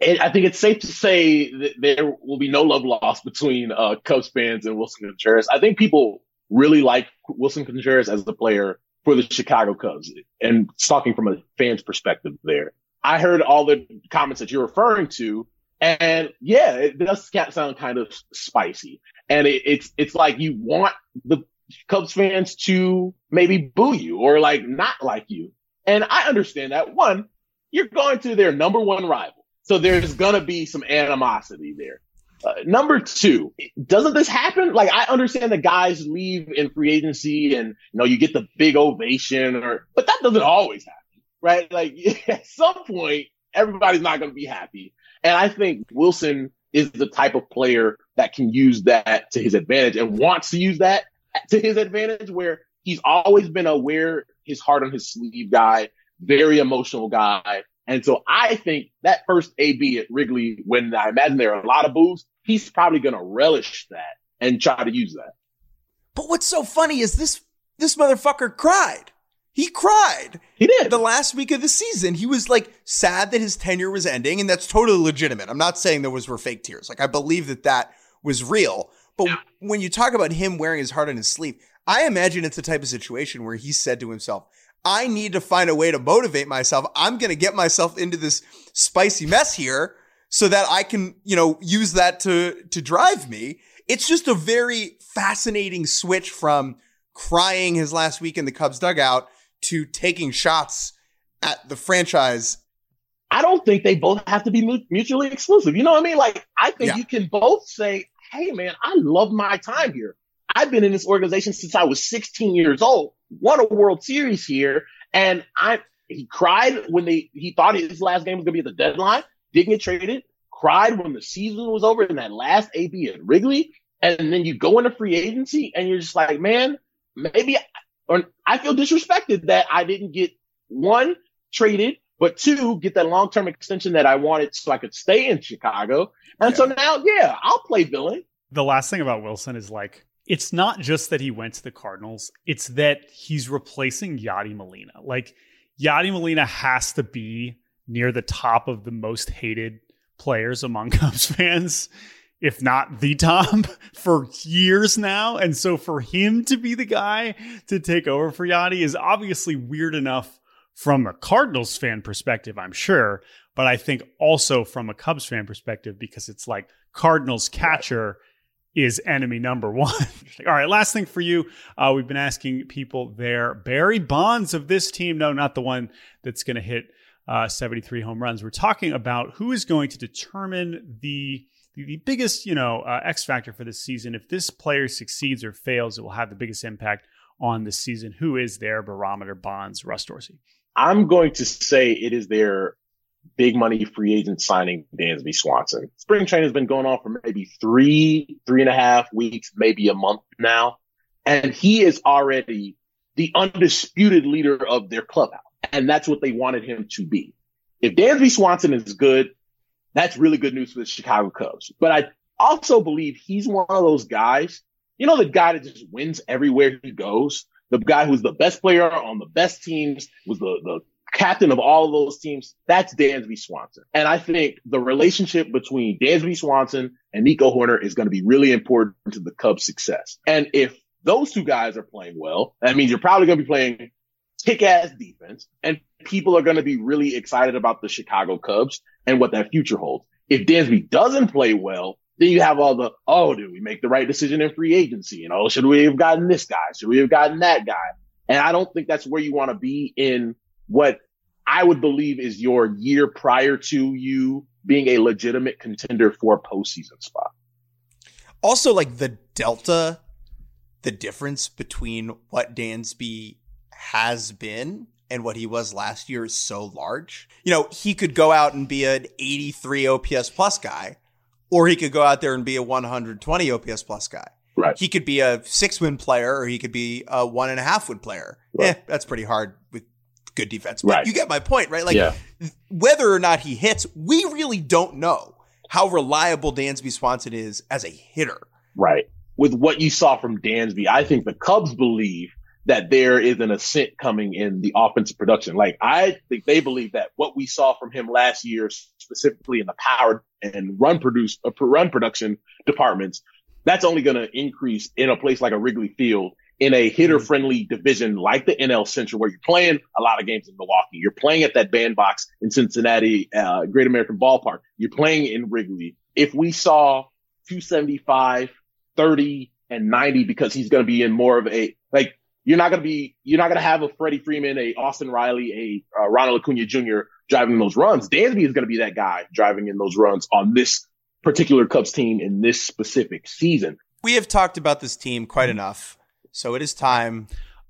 I think it's safe to say that there will be no love lost between uh, Cubs fans and Willson Contreras. I think people really like Willson Contreras as the player for the Chicago Cubs, and talking from a fan's perspective there. I heard all the comments that you're referring to, and yeah, it does sound kind of spicy. And it, it's it's like you want the Cubs fans to maybe boo you or like not like you. And I understand that. One, you're going to their number one rival. So there's to be some animosity there. Uh, number two, doesn't this happen? Like, I understand the guys leave in free agency and, you know, you get the big ovation or, but that doesn't always happen, right? Like, at some point, everybody's not to be happy. And I think Willson is the type of player that can use that to his advantage and wants to use that to his advantage where he's always been a aware his heart on his sleeve guy, very emotional guy. And so I think that first AB at Wrigley, when I imagine there are a lot of boos, he's probably going to relish that and try to use that. But what's so funny is this, this motherfucker cried. He cried. He did. The last week of the season, he was like sad that his tenure was ending, and that's totally legitimate. I'm not saying those were fake tears. Like, I believe that that was real. But yeah. when you talk about him wearing his heart on his sleeve, I imagine it's the type of situation where he said to himself, I need to find a way to motivate myself. I'm going to get myself into this spicy mess here so that I can, you know, use that to, to drive me. It's just a very fascinating switch from crying his last week in the Cubs dugout to taking shots at the franchise. I don't think they both have to be mutually exclusive. You know what I mean? Like, I think yeah. you can both say, Hey, man, I love my time here. I've been in this organization since I was 16 years old, won a World Series here. And I, he cried when they, he thought his last game was going to be at the deadline, didn't get traded, cried when the season was over in that last AB at Wrigley. And then you go into free agency and you're just like, man, maybe, or I feel disrespected that I didn't get one traded, but two, get that long term extension that I wanted so I could stay in Chicago. And yeah. so now, yeah, I'll play villain. The last thing about Willson is like, it's not just that he went to the Cardinals, it's that he's replacing Yadi Molina. Like, Yadi Molina has to be near the top of the most hated players among Cubs fans, if not the top, for years now. And so for him to be the guy to take over for Yadi is obviously weird enough from a Cardinals fan perspective, I'm sure, but I think also from a Cubs fan perspective because it's like Cardinals catcher is enemy number one. All right, last thing for you. Uh, we've been asking people their Barry Bonds of this team. No, not the one that's going to hit uh, 73 home runs. We're talking about who is going to determine the the, biggest, you know, uh, X factor for this season. If this player succeeds or fails, it will have the biggest impact on the season. Who is their barometer? Bonds, Russ Dorsey. I'm going to say it is their big money free agent signing Dansby Swanson. Spring training has been going on for maybe three, three and a half weeks, maybe a month now. And he is already the undisputed leader of their clubhouse. And that's what they wanted him to be. If Dansby Swanson is good, that's really good news for the Chicago Cubs. But I also believe he's one of those guys, you know, the guy that just wins everywhere he goes. The guy who's the best player on the best teams, was the, the captain of all of those teams, that's Dansby Swanson. And I think the relationship between Dansby Swanson and Nico Hoerner is going to be really important to the Cubs' success. And if those two guys are playing well, that means you're probably going to be playing kick-ass defense and people are going to be really excited about the Chicago Cubs and what that future holds. If Dansby doesn't play well, then you have all the, oh, did we make the right decision in free agency? You oh, know, should we have gotten this guy? Should we have gotten that guy? And I don't think that's where you want to be in what I would believe is your year prior to you being a legitimate contender for a postseason spot. Also, like the delta, the difference between what Dansby has been and what he was last year is so large. You know, he could go out and be an 83 OPS plus guy, or he could go out there and be a 120 OPS plus guy. Right. He could be a six win player, or he could be a one and a half win player. Right. Eh, that's pretty hard good defense. But right. you get my point, right? Like yeah. whether or not he hits, we really don't know how reliable Dansby Swanson is as a hitter. Right. With what you saw from Dansby, I think the Cubs believe that there is an ascent coming in the offensive production. Like I think they believe that what we saw from him last year, specifically in the power and run produce uh, run production departments, that's only going to increase in a place like a Wrigley Field in a hitter friendly division like the NL Central, where you're playing a lot of games in Milwaukee. You're playing at that bandbox in Cincinnati, uh, Great American Ballpark. You're playing in Wrigley. If we saw 275, 30, and 90 because he's going to be in more of a, like, you're not going to be, you're not going to have a Freddie Freeman, a Austin Riley, a uh, Ronald Acuna Jr. driving those runs. Dansby is going to be that guy driving in those runs on this particular Cubs team in this specific season. We have talked about this team quite enough. So it is time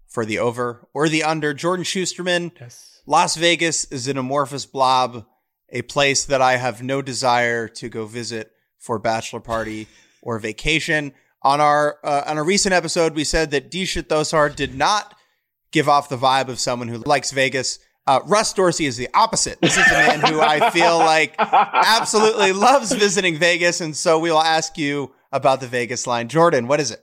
for the over or the under. Jordan Shusterman, yes. Las Vegas is an amorphous blob, a place that I have no desire to go visit for bachelor party or vacation. On our uh, on a recent episode, we said that Dishit Dosar did not give off the vibe of someone who likes Vegas. Uh, Russ Dorsey is the opposite. This is a man who I feel like absolutely loves visiting Vegas. And so we will ask you about the Vegas line. Jordan, what is it?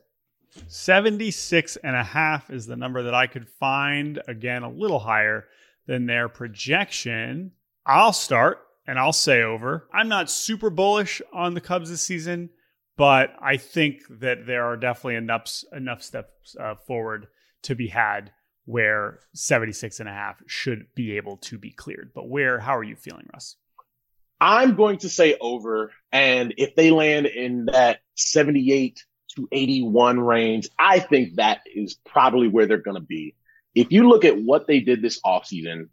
76 and a half is the number that I could find. Again, a little higher than their projection. I'll start and I'll say over. I'm not super bullish on the Cubs this season, but I think that there are definitely enough enough steps uh, forward to be had where 76 and a half should be able to be cleared. But where how are you feeling, Russ? I'm going to say over and if they land in that 78 to 81 range. I think that is probably where they're going to be. If you look at what they did this offseason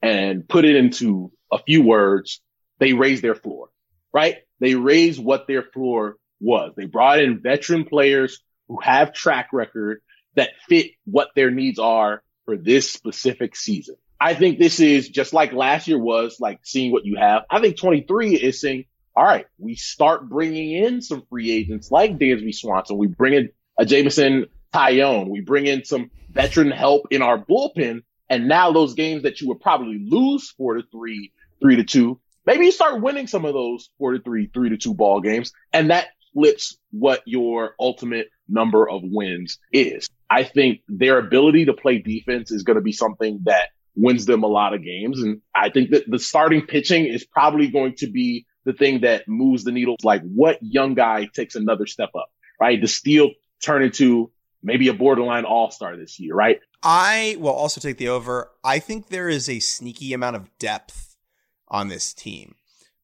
and put it into a few words, they raised their floor, right? They raised what their floor was. They brought in veteran players who have track record that fit what their needs are for this specific season. I think this is just like last year was like seeing what you have. I think 23 is saying, all right, we start bringing in some free agents like Dansby Swanson. We bring in a Jameson Taillon. We bring in some veteran help in our bullpen. And now those games that you would probably lose four to three, three to two, maybe you start winning some of those four to three, three to two ball games. And that flips what your ultimate number of wins is. I think their ability to play defense is going to be something that wins them a lot of games. And I think that the starting pitching is probably going to be the thing that moves the needle. Like what young guy takes another step up, right? Does Steele turn into maybe a borderline all star this year, right? I will also take the over. I think there is a sneaky amount of depth on this team.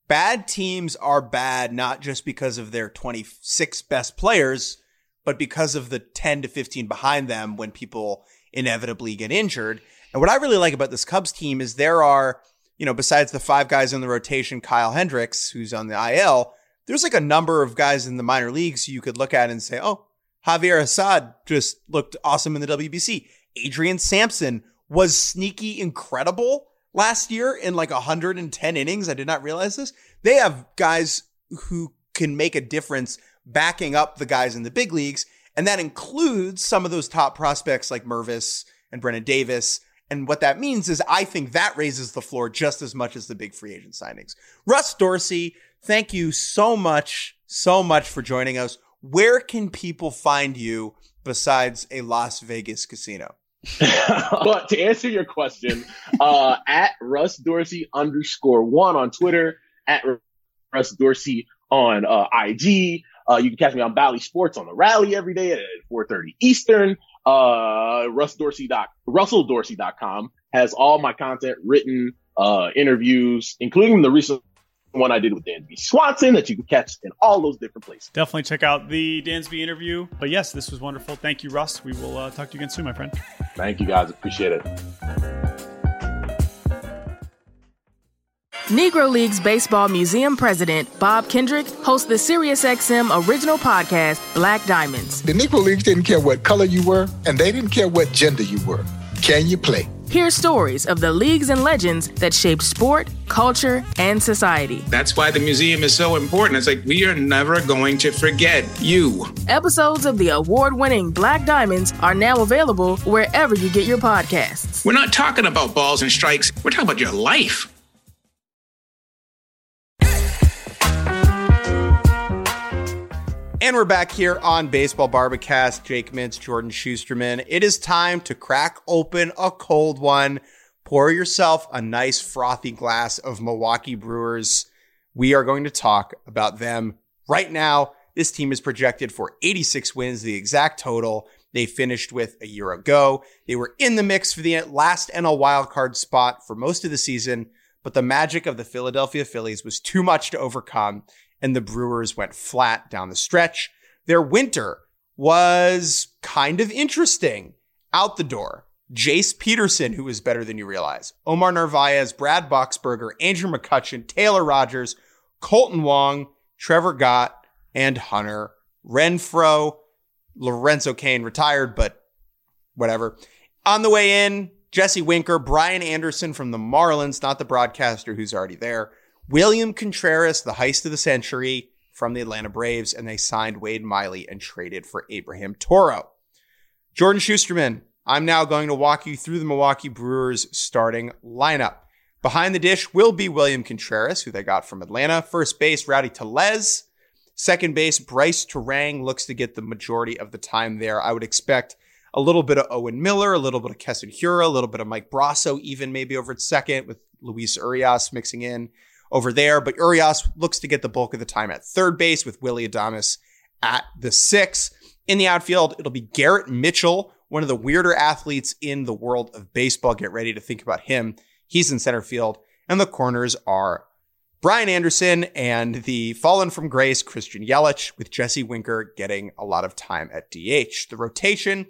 Bad teams are bad not just because of their 26 best players, but because of the 10 to 15 behind them when people inevitably get injured. And what I really like about this Cubs team is there are you know, besides the five guys in the rotation, Kyle Hendricks, who's on the IL, there's like a number of guys in the minor leagues you could look at and say, oh, Javier Assad just looked awesome in the WBC. Adrian Sampson was sneaky incredible last year in like 110 innings. I did not realize this. They have guys who can make a difference backing up the guys in the big leagues. And that includes some of those top prospects like Mervis and Brennen Davis and what that means is I think that raises the floor just as much as the big free agent signings. Russ Dorsey, thank you so much, so much for joining us. Where can people find you besides a Las Vegas casino? but to answer your question, uh, at Russ Dorsey underscore one on Twitter, at Russ Dorsey on uh, IG. Uh, you can catch me on Bally Sports on the Rally every day at 4:30 Eastern uh, RussDorsey. RussellDorsey.com has all my content written, uh, interviews, including the recent one I did with Dansby Swanson that you can catch in all those different places. Definitely check out the Dansby interview. But yes, this was wonderful. Thank you, Russ. We will uh, talk to you again soon, my friend. Thank you, guys. Appreciate it. Negro Leagues Baseball Museum President Bob Kendrick hosts the SiriusXM original podcast, Black Diamonds. The Negro Leagues didn't care what color you were, and they didn't care what gender you were. Can you play? Hear stories of the leagues and legends that shaped sport, culture, and society. That's why the museum is so important. It's like we are never going to forget you. Episodes of the award winning Black Diamonds are now available wherever you get your podcasts. We're not talking about balls and strikes, we're talking about your life. And we're back here on Baseball Bar-B-Cast. Jake Mintz, Jordan Shusterman. It is time to crack open a cold one. Pour yourself a nice frothy glass of Milwaukee Brewers. We are going to talk about them right now. This team is projected for 86 wins, the exact total they finished with a year ago. They were in the mix for the last NL wildcard spot for most of the season, but the magic of the Philadelphia Phillies was too much to overcome and the Brewers went flat down the stretch. Their winter was kind of interesting. Out the door, Jace Peterson, who is better than you realize, Omar Narvaez, Brad Boxberger, Andrew McCutchen, Taylor Rogers, Kolten Wong, Trevor Gott, and Hunter Renfroe. Lorenzo Cain retired, but whatever. On the way in, Jesse Winker, Brian Anderson from the Marlins, not the broadcaster who's already there, William Contreras, the heist of the century from the Atlanta Braves, and they signed Wade Miley and traded for Abraham Toro. Jordan Shusterman, I'm now going to walk you through the Milwaukee Brewers starting lineup. Behind the dish will be William Contreras, who they got from Atlanta. First base, Rowdy Tellez. Second base, Brice Turang looks to get the majority of the time there. I would expect a little bit of Owen Miller, a little bit of Keston Hiura, a little bit of Mike Brosseau, even maybe over at second with Luis Urias mixing in over there. But Urias looks to get the bulk of the time at third base with Willy Adames at the six. In the outfield, it'll be Garrett Mitchell, one of the weirder athletes in the world of baseball. Get ready to think about him. He's in center field. And the corners are Brian Anderson and the fallen from grace Christian Yelich, with Jesse Winker getting a lot of time at DH. The rotation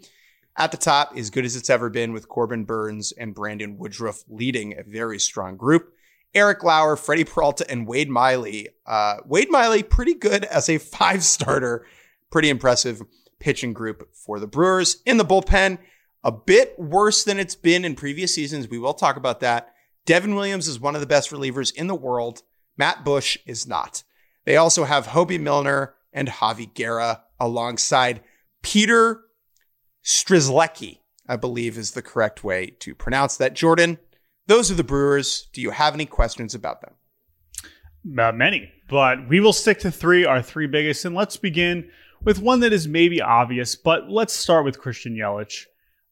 at the top is good as it's ever been, with Corbin Burnes and Brandon Woodruff leading a very strong group. Eric Lauer, Freddie Peralta, and Wade Miley. Uh, Wade Miley, pretty good as a five starter. Pretty impressive pitching group for the Brewers. In the bullpen, a bit worse than it's been in previous seasons. We will talk about that. Devin Williams is one of the best relievers in the world. Matt Bush is not. They also have Hobie Milner and Javi Guerra alongside Peter Strzelecki, I believe is the correct way to pronounce that. Jordan, those are the Brewers. Do you have any questions about them? Uh, many, but we will stick to three, our three biggest. And let's begin with one that is maybe obvious, but let's start with Christian Yelich.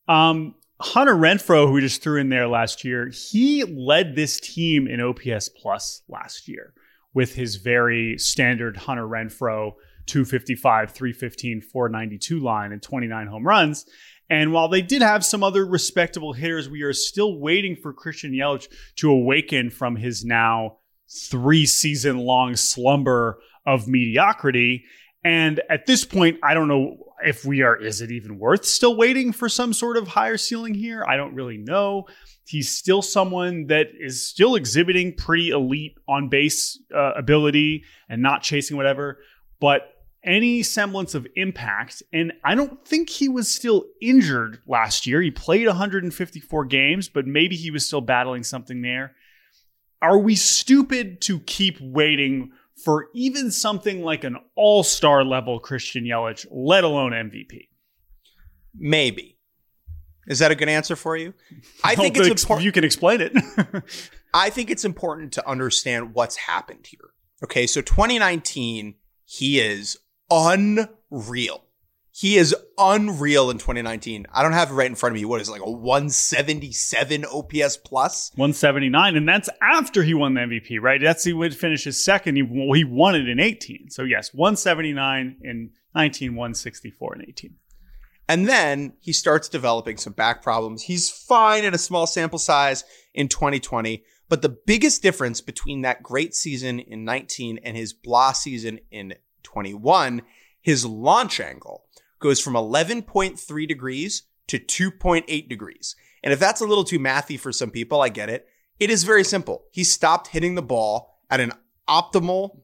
Um, Hunter Renfroe, who we just threw in there last year, he led this team in OPS plus last year with his very standard Hunter Renfroe 255, 315, 492 line and 29 home runs. And while they did have some other respectable hitters, we are still waiting for Christian Yelich to awaken from his now three season long slumber of mediocrity. And at this point, I don't know if we are, is it even worth still waiting for some sort of higher ceiling here? I don't really know. He's still someone that is still exhibiting pretty elite on base uh, ability and not chasing whatever. But any semblance of impact. And I don't think he was still injured last year. He played 154 games, but maybe he was still battling something there. Are we stupid to keep waiting for even something like an all star level Christian Yelich, let alone MVP? Maybe. Is that a good answer for you? I think it's important. You can explain it. I think it's important to understand what's happened here. Okay, so 2019, he is unreal. He is unreal in 2019. I don't have it right in front of me. What is it, like a 177 OPS plus? 179. And that's after he won the MVP, right? That's he would finish his second. He, he won it in 18. So, yes, 179 in 19, 164 in 18. And then he starts developing some back problems. He's fine in a small sample size in 2020. But the biggest difference between that great season in 19 and his blah season in 21, his launch angle goes from 11.3 degrees to 2.8 degrees. And if that's a little too mathy for some people, I get it. It is very simple. He stopped hitting the ball at an optimal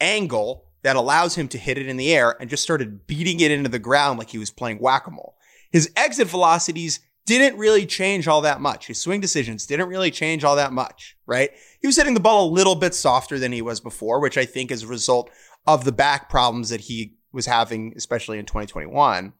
angle that allows him to hit it in the air and just started beating it into the ground like he was playing whack a mole. His exit velocities didn't really change all that much. His swing decisions didn't really change all that much, right? He was hitting the ball a little bit softer than he was before, which I think is a result of the back problems that he was having, especially in 2021.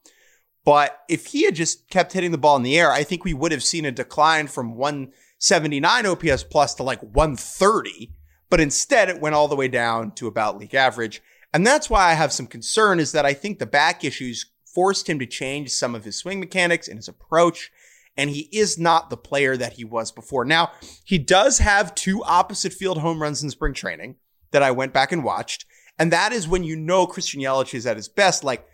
But if he had just kept hitting the ball in the air, I think we would have seen a decline from 179 OPS plus to like 130. But instead, it went all the way down to about league average. And that's why I have some concern is that I think the back issues forced him to change some of his swing mechanics and his approach. And he is not the player that he was before. Now, he does have two opposite field home runs in spring training that I went back and watched. And that is when you know Christian Yelich is at his best. Like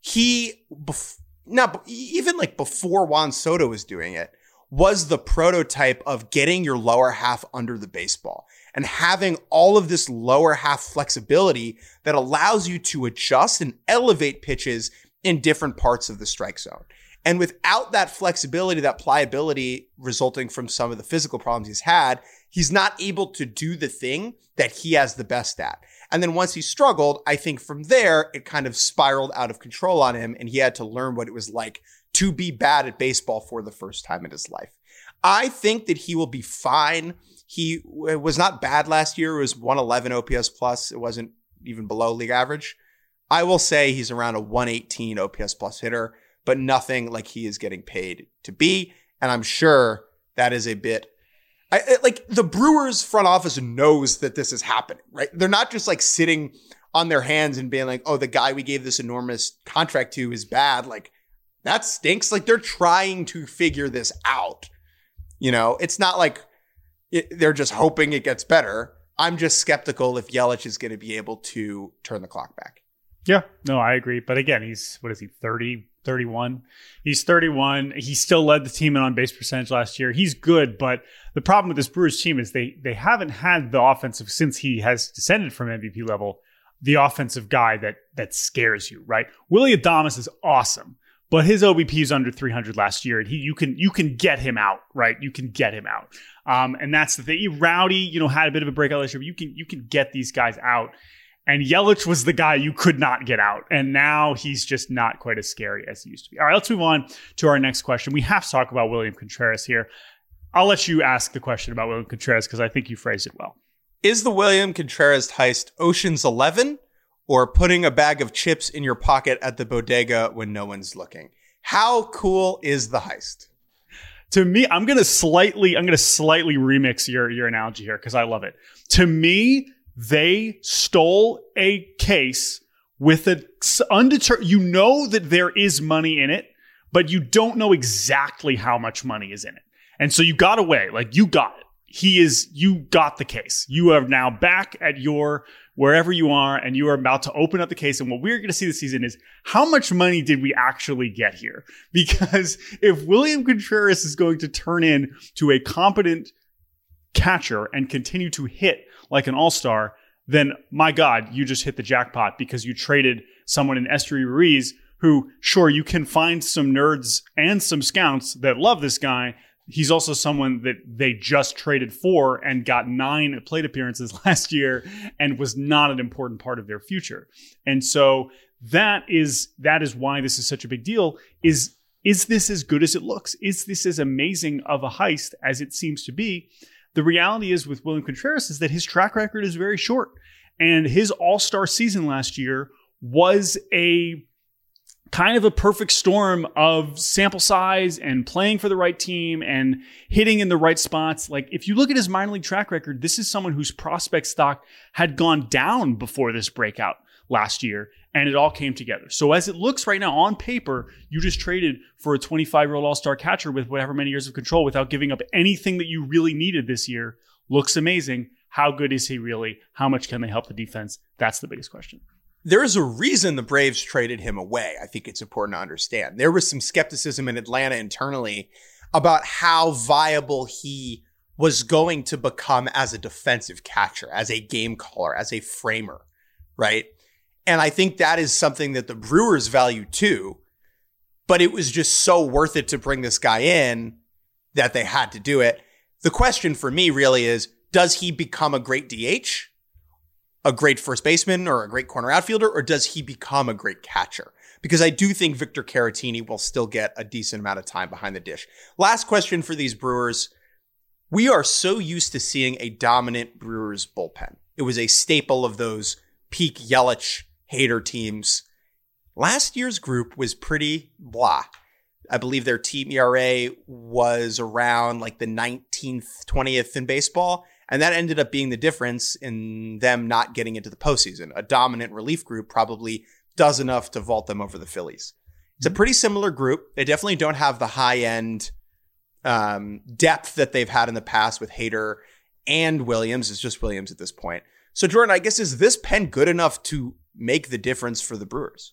he, bef- not even like before Juan Soto was doing it, was the prototype of getting your lower half under the baseball and having all of this lower half flexibility that allows you to adjust and elevate pitches in different parts of the strike zone. And without that flexibility, that pliability resulting from some of the physical problems he's had, he's not able to do the thing that he has the best at. And then once he struggled, I think from there, it kind of spiraled out of control on him and he had to learn what it was like to be bad at baseball for the first time in his life. I think that he will be fine. He was not bad last year. It was 111 OPS plus. It wasn't even below league average. I will say he's around a 118 OPS plus hitter, but nothing like he is getting paid to be. And I'm sure that is a bit I, like the Brewers front office knows that this is happening, right? They're not just like sitting on their hands and being like, oh, the guy we gave this enormous contract to is bad. Like that stinks. Like they're trying to figure this out. You know, it's not like it, they're just hoping it gets better. I'm just skeptical if Yelich is going to be able to turn the clock back. Yeah, no, I agree. But again, he's what is he, 30, 31? He's 31. He still led the team in on base percentage last year. He's good, but the problem with this Brewers team is they they haven't had the offensive since he has descended from MVP level, the offensive guy that that scares you, right? Willy Adames is awesome, but his OBP is under 300 last year, and he you can you can get him out, right? You can get him out, um, and that's the thing. Rowdy, you know, had a bit of a breakout last year, but you can you can get these guys out. And Yelich was the guy you could not get out. And now he's just not quite as scary as he used to be. All right, let's move on to our next question. We have to talk about William Contreras here. I'll let you ask the question about William Contreras because I think you phrased it well. Is the William Contreras heist Ocean's 11 or putting a bag of chips in your pocket at the bodega when no one's looking? How cool is the heist? To me, I'm gonna slightly, I'm gonna slightly remix your your analogy here because I love it. To me, they stole a case with a undetermined, you know that there is money in it, but you don't know exactly how much money is in it. And so you got away, like you got it. He is, you got the case. You are now back at your wherever you are and you are about to open up the case. And what we're going to see this season is how much money did we actually get here? Because if William Contreras is going to turn in to a competent catcher and continue to hit like an all star, then my God, you just hit the jackpot because you traded someone in Esteury Ruiz who, sure, you can find some nerds and some scouts that love this guy. He's also someone that they just traded for and got nine plate appearances last year and was not an important part of their future. And so that is that is why this is such a big deal is is this as good as it looks? Is this as amazing of a heist as it seems to be? The reality is with William Contreras is that his track record is very short. And his all star season last year was a kind of a perfect storm of sample size and playing for the right team and hitting in the right spots. Like, if you look at his minor league track record, this is someone whose prospect stock had gone down before this breakout last year and it all came together. So as it looks right now on paper, you just traded for a 25 year old all star catcher with whatever many years of control without giving up anything that you really needed this year. Looks amazing. How good is he really? How much can they help the defense? That's the biggest question. There is a reason the Braves traded him away. I think it's important to understand. There was some skepticism in Atlanta internally about how viable he was going to become as a defensive catcher, as a game caller, as a framer, right? And I think that is something that the Brewers value too. But it was just so worth it to bring this guy in that they had to do it. The question for me really is does he become a great DH, a great first baseman, or a great corner outfielder, or does he become a great catcher? Because I do think Victor Caratini will still get a decent amount of time behind the dish. Last question for these Brewers. We are so used to seeing a dominant Brewers bullpen. It was a staple of those peak Yelich hater teams. Last year's group was pretty blah. I believe their team ERA was around like the 19th, 20th in baseball. And that ended up being the difference in them not getting into the postseason. A dominant relief group probably does enough to vault them over the Phillies. It's a pretty similar group. They definitely don't have the high end um, depth that they've had in the past with Hader and Williams. It's just Williams at this point. So, Jordan, I guess is this pen good enough to make the difference for the Brewers?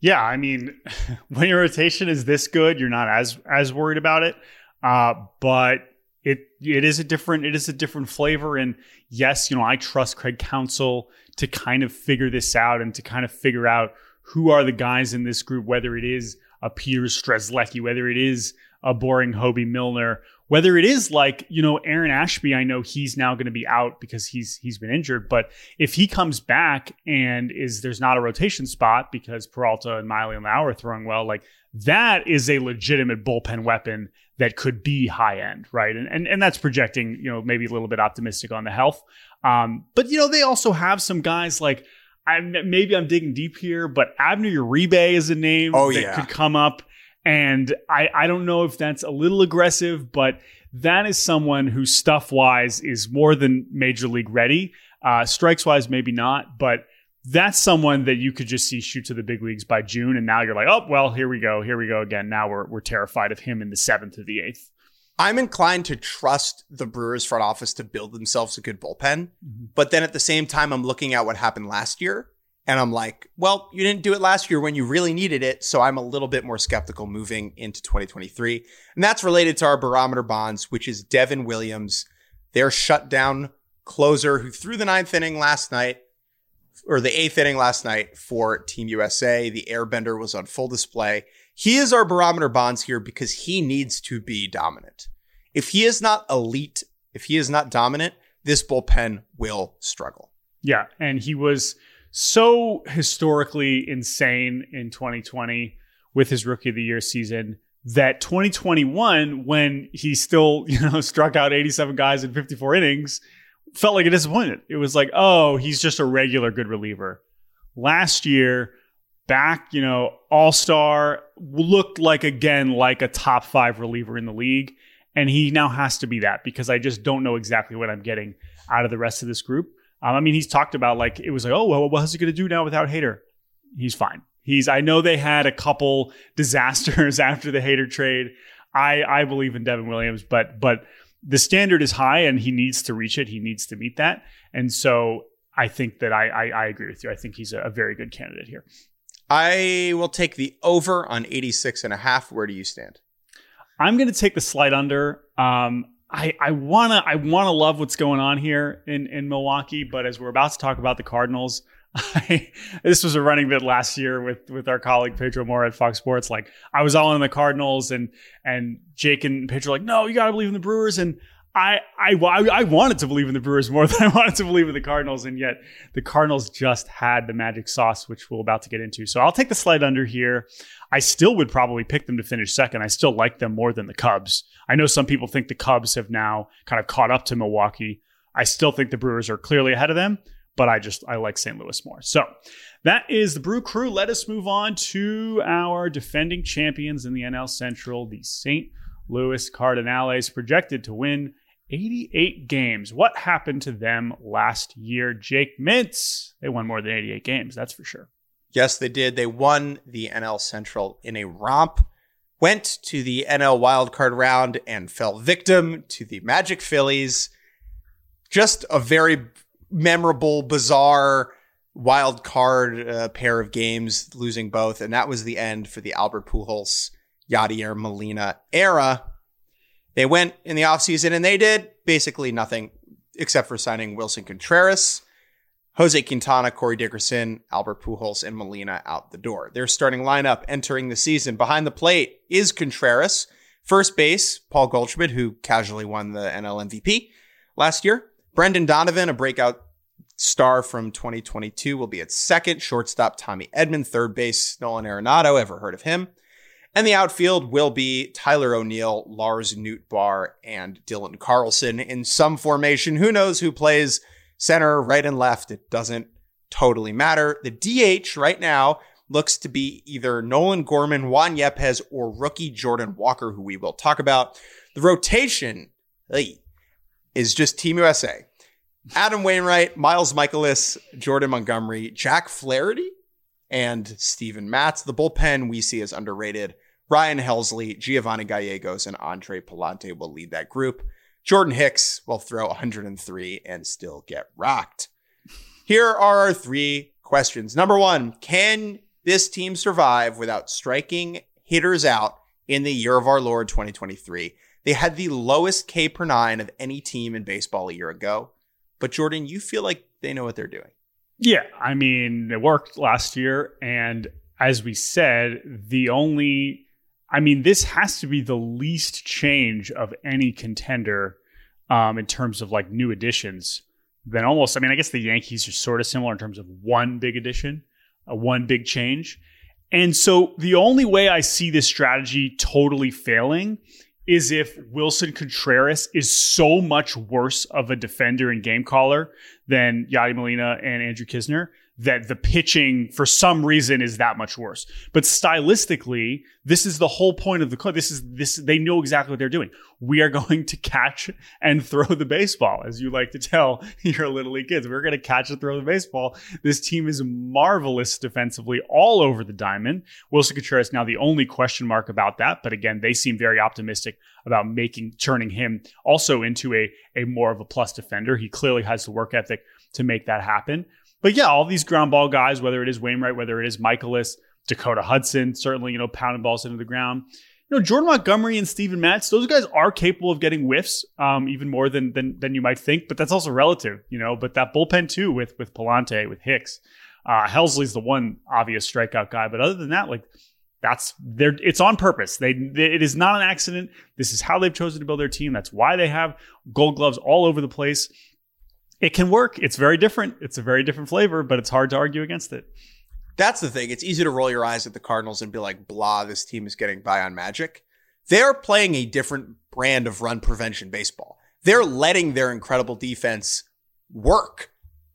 Yeah, I mean, when your rotation is this good, you're not as as worried about it. Uh, but it it is a different it is a different flavor. And yes, you know, I trust Craig Counsell to kind of figure this out and to kind of figure out who are the guys in this group, whether it is a Peter Strzelecki, whether it is a boring Hobie Milner, whether it is like you know Aaron Ashby, I know he's now going to be out because he's he's been injured. But if he comes back and is there's not a rotation spot because Peralta and Miley and Lauer are throwing well, like that is a legitimate bullpen weapon that could be high end, right? And and and that's projecting you know maybe a little bit optimistic on the health. Um, but you know they also have some guys like. I'm, maybe I'm digging deep here, but Abner Uribe is a name oh, that yeah. could come up. And I, I don't know if that's a little aggressive, but that is someone who stuff wise is more than major league ready. Uh, strikes wise, maybe not, but that's someone that you could just see shoot to the big leagues by June. And now you're like, oh, well, here we go. Here we go again. Now we're, we're terrified of him in the seventh or the eighth. I'm inclined to trust the Brewers front office to build themselves a good bullpen. Mm-hmm. But then at the same time, I'm looking at what happened last year and I'm like, well, you didn't do it last year when you really needed it. So I'm a little bit more skeptical moving into 2023. And that's related to our barometer bonds, which is Devin Williams, their shutdown closer who threw the ninth inning last night or the eighth inning last night for Team USA. The airbender was on full display. He is our barometer bonds here because he needs to be dominant. If he is not elite, if he is not dominant, this bullpen will struggle. Yeah. And he was so historically insane in 2020 with his rookie of the year season that 2021 when he still you know struck out 87 guys in 54 innings felt like a disappointment. It was like oh he's just a regular good reliever. Last year back you know all-star looked like again like a top five reliever in the league. And he now has to be that because i just don't know exactly what i'm getting out of the rest of this group um, I mean, he's talked about like it was like, oh well, what's he going to do now without Hader? He's fine. He's. I know they had a couple disasters after the Hader trade. I I believe in Devin Williams, but but the standard is high and he needs to reach it. He needs to meet that, and so I think that I I, I agree with you. I think he's a, a very good candidate here. I will take the over on 86 and a half. Where do you stand? I'm going to take the slight under. Um, I, I wanna I wanna love what's going on here in, in Milwaukee, but as we're about to talk about the Cardinals, I, this was a running bit last year with with our colleague Pedro Moura at Fox Sports. Like I was all in the Cardinals, and and Jake and Pedro like, no, you got to believe in the Brewers, and I, I I wanted to believe in the Brewers more than I wanted to believe in the Cardinals, and yet the Cardinals just had the magic sauce, which we're about to get into. So I'll take the slide under here. I still would probably pick them to finish second. I still like them more than the Cubs. I know some people think the Cubs have now kind of caught up to Milwaukee. I still think the Brewers are clearly ahead of them, but I just I like St. Louis more. So that is the Brew Crew. Let us move on to our defending champions in the NL Central, the St. Louis Cardinals, projected to win 88 games. What happened to them last year? Jake Mintz, they won more than 88 games, that's for sure. Yes, they did. They won the NL Central in a romp, went to the NL wildcard round and fell victim to the Magic Phillies. Just a very memorable, bizarre wild card uh, pair of games, losing both. And that was the end for the Albert Pujols, Yadier Molina era. They went in the offseason and they did basically nothing except for signing Willson Contreras, Jose Quintana, Corey Dickerson, Albert Pujols, and Molina out the door. Their starting lineup entering the season behind the plate is Contreras. First base, Paul Goldschmidt, who casually won the NL MVP last year. Brendan Donovan, a breakout star from 2022, will be at second. Shortstop, Tommy Edman. Third base, Nolan Arenado. Ever heard of him? And the outfield will be Tyler O'Neill, Lars Nootbaar, and Dylan Carlson in some formation. Who knows who plays center, right, and left? It doesn't totally matter. The DH right now looks to be either Nolan Gorman, Juan Yepez, or rookie Jordan Walker, who we will talk about. The rotation, hey, is just Team USA. Adam Wainwright, Miles Mikolas, Jordan Montgomery, Jack Flaherty, and Steven Matz. The bullpen we see as underrated. Ryan Helsley, Giovanni Gallegos, and Andre Pallante will lead that group. Jordan Hicks will throw 103 and still get rocked. Here are our three questions. Number one, can this team survive without striking hitters out in the year of our Lord 2023? They had the lowest K per nine of any team in baseball a year ago. But Jordan, you feel like they know what they're doing. Yeah. I mean, it worked last year. And as we said, the only, I mean, this has to be the least change of any contender um, in terms of like new additions. Then almost, I mean, I guess the Yankees are sort of similar in terms of one big addition, a one big change. And so the only way I see this strategy totally failing is if Willson Contreras is so much worse of a defender and game caller than Yadi Molina and Andrew Knizner that the pitching for some reason is that much worse. But stylistically, this is the whole point of the club. This is this they know exactly what they're doing. We are going to catch and throw the baseball, as you like to tell your little league kids. We're going to catch and throw the baseball. This team is marvelous defensively all over the diamond. Willson Contreras now the only question mark about that, but again, they seem very optimistic about making turning him also into a a more of a plus defender. He clearly has the work ethic to make that happen. But yeah, all these ground ball guys, whether it is Wainwright, whether it is Mikolas, Dakota Hudson, certainly, you know, pounding balls into the ground. You know, Jordan Montgomery and Steven Matz, those guys are capable of getting whiffs, um, even more than, than than you might think, but that's also relative, you know. But that bullpen too with with Pallante, with Hicks. Uh Helsley's the one obvious strikeout guy. But other than that, like that's there it's on purpose. They, they it is not an accident. This is how they've chosen to build their team. That's why they have gold gloves all over the place it can work. It's very different. It's a very different flavor, but it's hard to argue against it. That's the thing. It's easy to roll your eyes at the Cardinals and be like, blah, this team is getting by on magic. They're playing a different brand of run prevention baseball. They're letting their incredible defense work.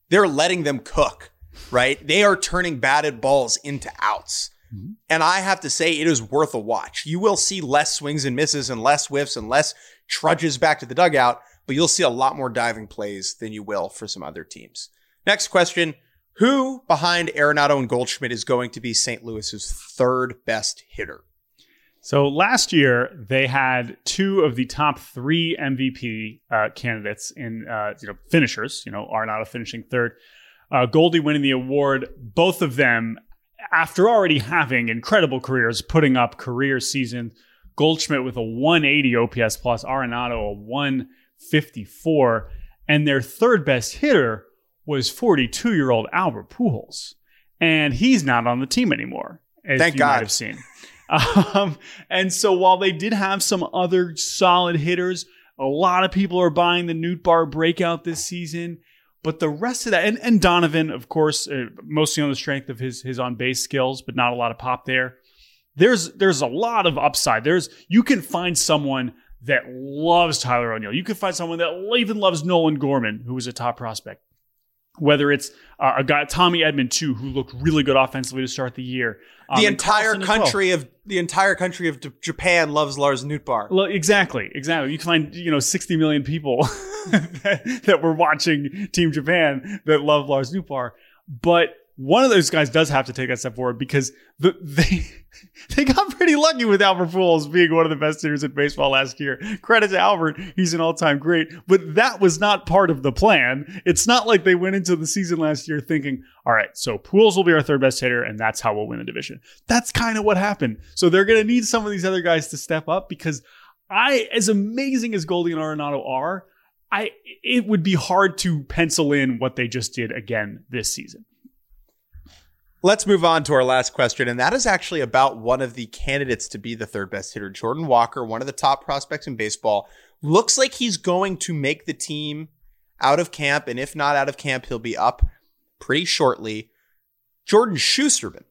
They're letting them cook, right? They are turning batted balls into outs. Mm-hmm. And I have to say, it is worth a watch. You will see less swings and misses and less whiffs and less trudges back to the dugout but you'll see a lot more diving plays than you will for some other teams. Next question. Who behind Arenado and Goldschmidt is going to be St. Louis's third best hitter? So last year they had two of the top three MVP uh, candidates in uh, you know finishers. You know Arenado finishing third, uh, Goldie winning the award. Both of them after already having incredible careers, putting up career seasons. Goldschmidt with a 180 OPS plus, Arenado a 1 54. And their third best hitter was 42 year old Albert Pujols. And he's not on the team anymore, as Thank you God. might have seen. Um, and so while they did have some other solid hitters, a lot of people are buying the Nootbaar breakout this season. But the rest of that, and, and Donovan, of course, uh, mostly on the strength of his his on base skills, but not a lot of pop there. There's there's a lot of upside. There's you can find someone that loves Tyler O'Neill. You could find someone that even loves Nolan Gorman, who was a top prospect. Whether it's uh, a guy Tommy Edman too, who looked really good offensively to start the year. Um, the entire country well. of the entire country of D- Japan loves Lars Nootbaar. Well, exactly, exactly. You can find you know 60 million people that, that were watching Team Japan that love Lars Nootbaar, but one of those guys does have to take that step forward because the, they they got pretty lucky with Albert Pujols being one of the best hitters in baseball last year. Credit to Albert, he's an all-time great, but that was not part of the plan. It's not like they went into the season last year thinking, "All right, so Pujols will be our third best hitter and that's how we'll win the division." That's kind of what happened. So they're going to need some of these other guys to step up because I as amazing as Goldie and Arenado are, I it would be hard to pencil in what they just did again this season. Let's move on to our last question, and that is actually about one of the candidates to be the third best hitter, Jordan Walker, one of the top prospects in baseball. Looks like he's going to make the team out of camp, and if not out of camp, he'll be up pretty shortly. Jordan Shusterman.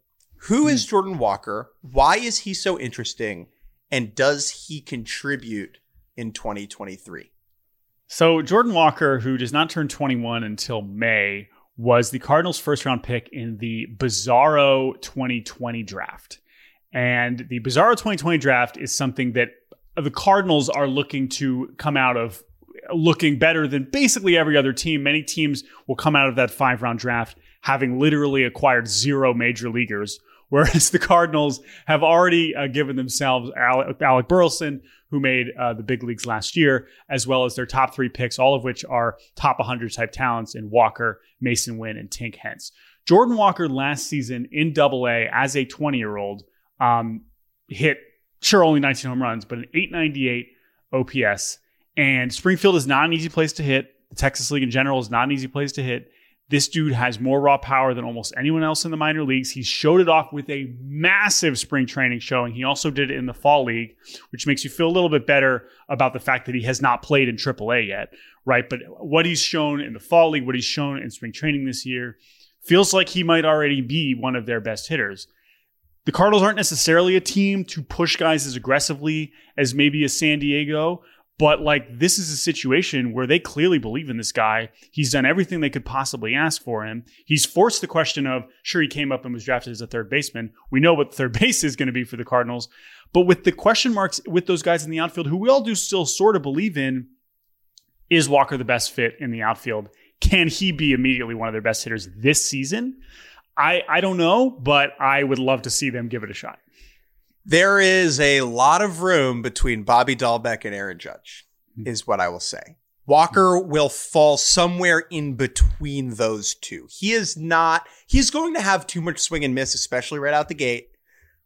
Who is hmm. Jordan Walker? Why is he so interesting? And does he contribute in 2023? So, Jordan Walker, who does not turn 21 until May, was the Cardinals' first round pick in the Bizarro 2020 draft. And the Bizarro 2020 draft is something that the Cardinals are looking to come out of looking better than basically every other team. Many teams will come out of that five round draft having literally acquired zero major leaguers, whereas the Cardinals have already uh, given themselves Alec, Alec Burleson, who made uh, the big leagues last year, as well as their top three picks, all of which are top 100 type talents in Walker, Masyn Winn, and Tink Hence. Jordan Walker last season in Double A as a 20 year old um, hit sure only 19 home runs, but an 898 OPS. And Springfield is not an easy place to hit. The Texas League in general is not an easy place to hit. This dude has more raw power than almost anyone else in the minor leagues. He showed it off with a massive spring training showing. He also did it in the fall league, which makes you feel a little bit better about the fact that he has not played in AAA yet, right? But what he's shown in the fall league, what he's shown in spring training this year, feels like he might already be one of their best hitters. The Cardinals aren't necessarily a team to push guys as aggressively as maybe a San Diego, but like this is a situation where they clearly believe in this guy. He's done everything they could possibly ask for him. He's forced the question of, sure, he came up and was drafted as a third baseman. We know what third base is going to be for the Cardinals. But with the question marks with those guys in the outfield, who we all do still sort of believe in, is Walker the best fit in the outfield? Can he be immediately one of their best hitters this season? I, I don't know, but I would love to see them give it a shot. There is a lot of room between Bobby Dalbec and Aaron Judge, mm-hmm. is what I will say. Walker will fall somewhere in between those two. He is not, he's going to have too much swing and miss, especially right out the gate,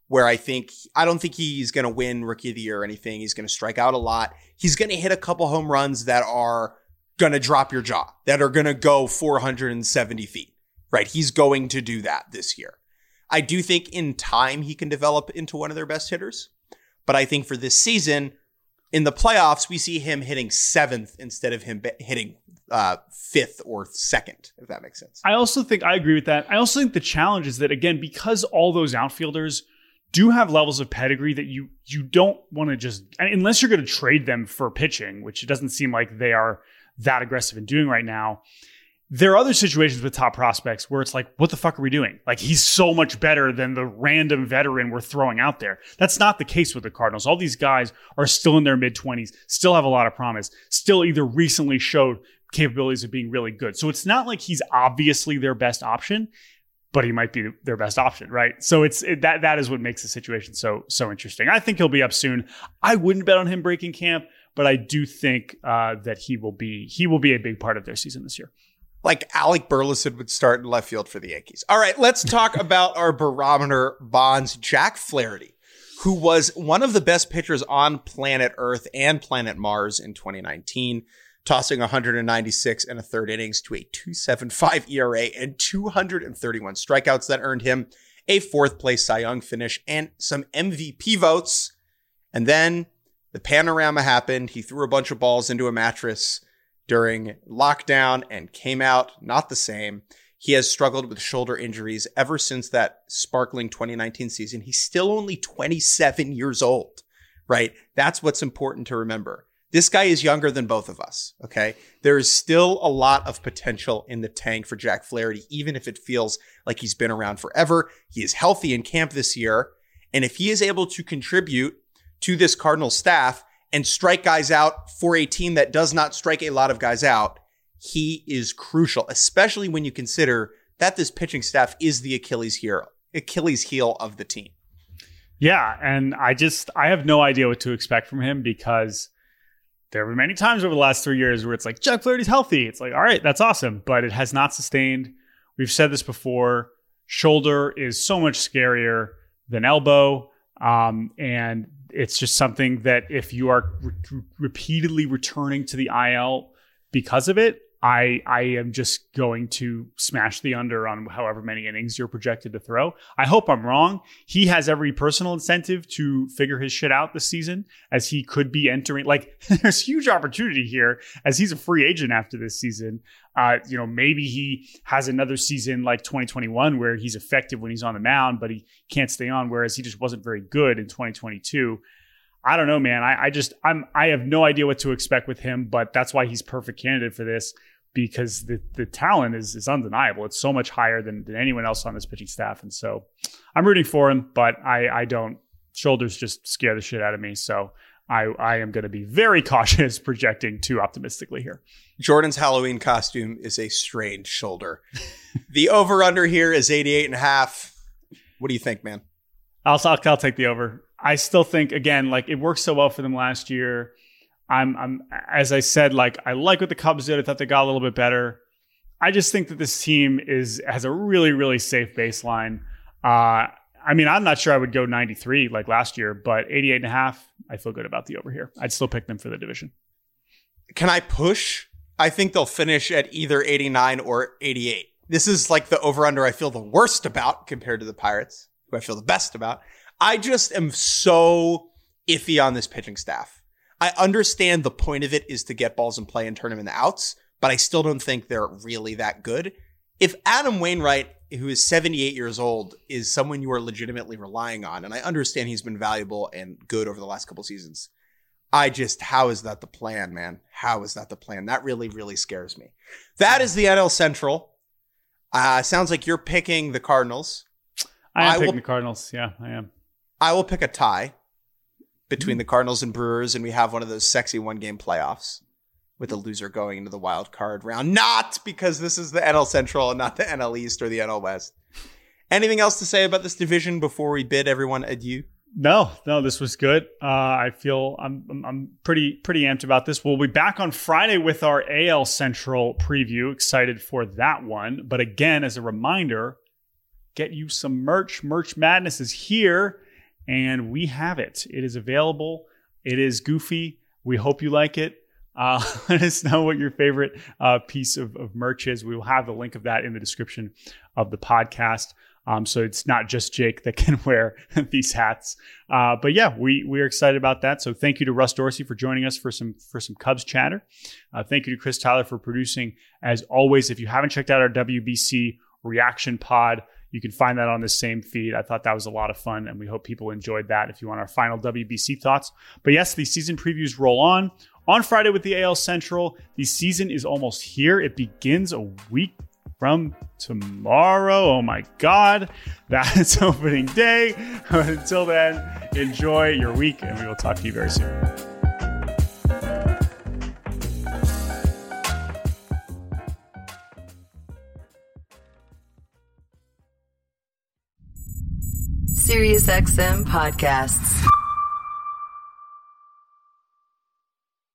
where I think, I don't think he's going to win rookie of the year or anything. He's going to strike out a lot. He's going to hit a couple home runs that are going to drop your jaw, that are going to go 470 feet, right? He's going to do that this year. I do think in time he can develop into one of their best hitters. But I think for this season, in the playoffs, we see him hitting seventh instead of him hitting uh, fifth or second, if that makes sense. I also think I agree with that. I also think the challenge is that again, because all those outfielders do have levels of pedigree that you you don't want to just unless you're going to trade them for pitching, which it doesn't seem like they are that aggressive in doing right now there are other situations with top prospects where it's like, what the fuck are we doing? Like, he's so much better than the random veteran we're throwing out there. That's not the case with the Cardinals. All these guys are still in their mid 20s, still have a lot of promise, still either recently showed capabilities of being really good. So it's not like he's obviously their best option, but he might be their best option, right? So it's it, that that is what makes the situation so so interesting. I think he'll be up soon. I wouldn't bet on him breaking camp, but I do think uh, that he will be he will be a big part of their season this year like Alec Burleson would start in left field for the Yankees. All right, let's talk about our barometer bonds, Jack Flaherty, who was one of the best pitchers on planet Earth and planet Mars in 2019, tossing 196 and a third innings to a 275 ERA and 231 strikeouts that earned him a fourth place Cy Young finish and some MVP votes. And then the panorama happened. He threw a bunch of balls into a mattress during lockdown and came out not the same. He has struggled with shoulder injuries ever since that sparkling 2019 season. He's still only 27 years old, right? That's what's important to remember. This guy is younger than both of us, okay? There is still a lot of potential in the tank for Jack Flaherty, even if it feels like he's been around forever. He is healthy in camp this year. And if he is able to contribute to this Cardinal staff, and strike guys out for a team that does not strike a lot of guys out, he is crucial, especially when you consider that this pitching staff is the Achilles heel, Achilles heel of the team. Yeah, and I just I have no idea what to expect from him because there were many times over the last three years where it's like Jack Flaherty's healthy. It's like, all right, that's awesome, but it has not sustained. We've said this before. Shoulder is so much scarier than elbow, um, and it's just something that if you are re- repeatedly returning to the IL because of it, I I am just going to smash the under on however many innings you're projected to throw. I hope I'm wrong. He has every personal incentive to figure his shit out this season as he could be entering like there's huge opportunity here as he's a free agent after this season. Uh, you know, maybe he has another season like 2021 where he's effective when he's on the mound, but he can't stay on, whereas he just wasn't very good in 2022. I don't know, man. I, I just I'm I have no idea what to expect with him, but that's why he's perfect candidate for this because the the talent is is undeniable. It's so much higher than, than anyone else on this pitching staff. And so I'm rooting for him, but I I don't shoulders just scare the shit out of me. So I, I am going to be very cautious projecting too optimistically here. Jordan's Halloween costume is a strange shoulder. the over under here is 88 and a half. What do you think, man? I'll, I'll, I'll take the over. I still think again, like it worked so well for them last year. I'm, I'm, as I said, like I like what the Cubs did. I thought they got a little bit better. I just think that this team is has a really, really safe baseline. Uh, I mean, I'm not sure I would go 93 like last year, but 88 and a half, I feel good about the over here. I'd still pick them for the division. Can I push? I think they'll finish at either 89 or 88. This is like the over under I feel the worst about compared to the Pirates, who I feel the best about. I just am so iffy on this pitching staff. I understand the point of it is to get balls in play and turn them into outs, but I still don't think they're really that good. If Adam Wainwright who is 78 years old is someone you are legitimately relying on and i understand he's been valuable and good over the last couple seasons i just how is that the plan man? How is that the plan? That really really scares me. That is the nl central. Uh sounds like you're picking the cardinals. I am I picking will, the cardinals. Yeah i am. I will pick a tie between mm-hmm. the cardinals and brewers and we have one of those sexy one game playoffs with the loser going into the wild card round. Not because this is the NL Central and not the NL East or the NL West. Anything else to say about this division before we bid everyone adieu? No, no, this was good. Uh, I feel I'm, I'm pretty pretty amped about this. We'll be back on Friday with our AL Central preview. Excited for that one. But again, as a reminder, get you some merch. Merch Madness is here, and we have it. It is available. It is goofy. We hope you like it. Uh, let us know what your favorite uh, piece of, of, merch is. We will have the link of that in the description of the podcast. Um, so it's not just Jake that can wear these hats. Uh, but yeah, we we are excited about that. So thank you to Russ Dorsey for joining us for some for some Cubs chatter. Uh, thank you to Chris Tyler for producing. As always, if you haven't checked out our WBC reaction pod, you can find that on the same feed. I thought that was a lot of fun, and we hope people enjoyed that. If you want our final WBC thoughts, but yes, the season previews roll on on Friday with the AL Central. The season is almost here. It begins a week from tomorrow. Oh my God, that's opening day. Until then, enjoy your week, and we will talk to you very soon. SiriusXM podcasts.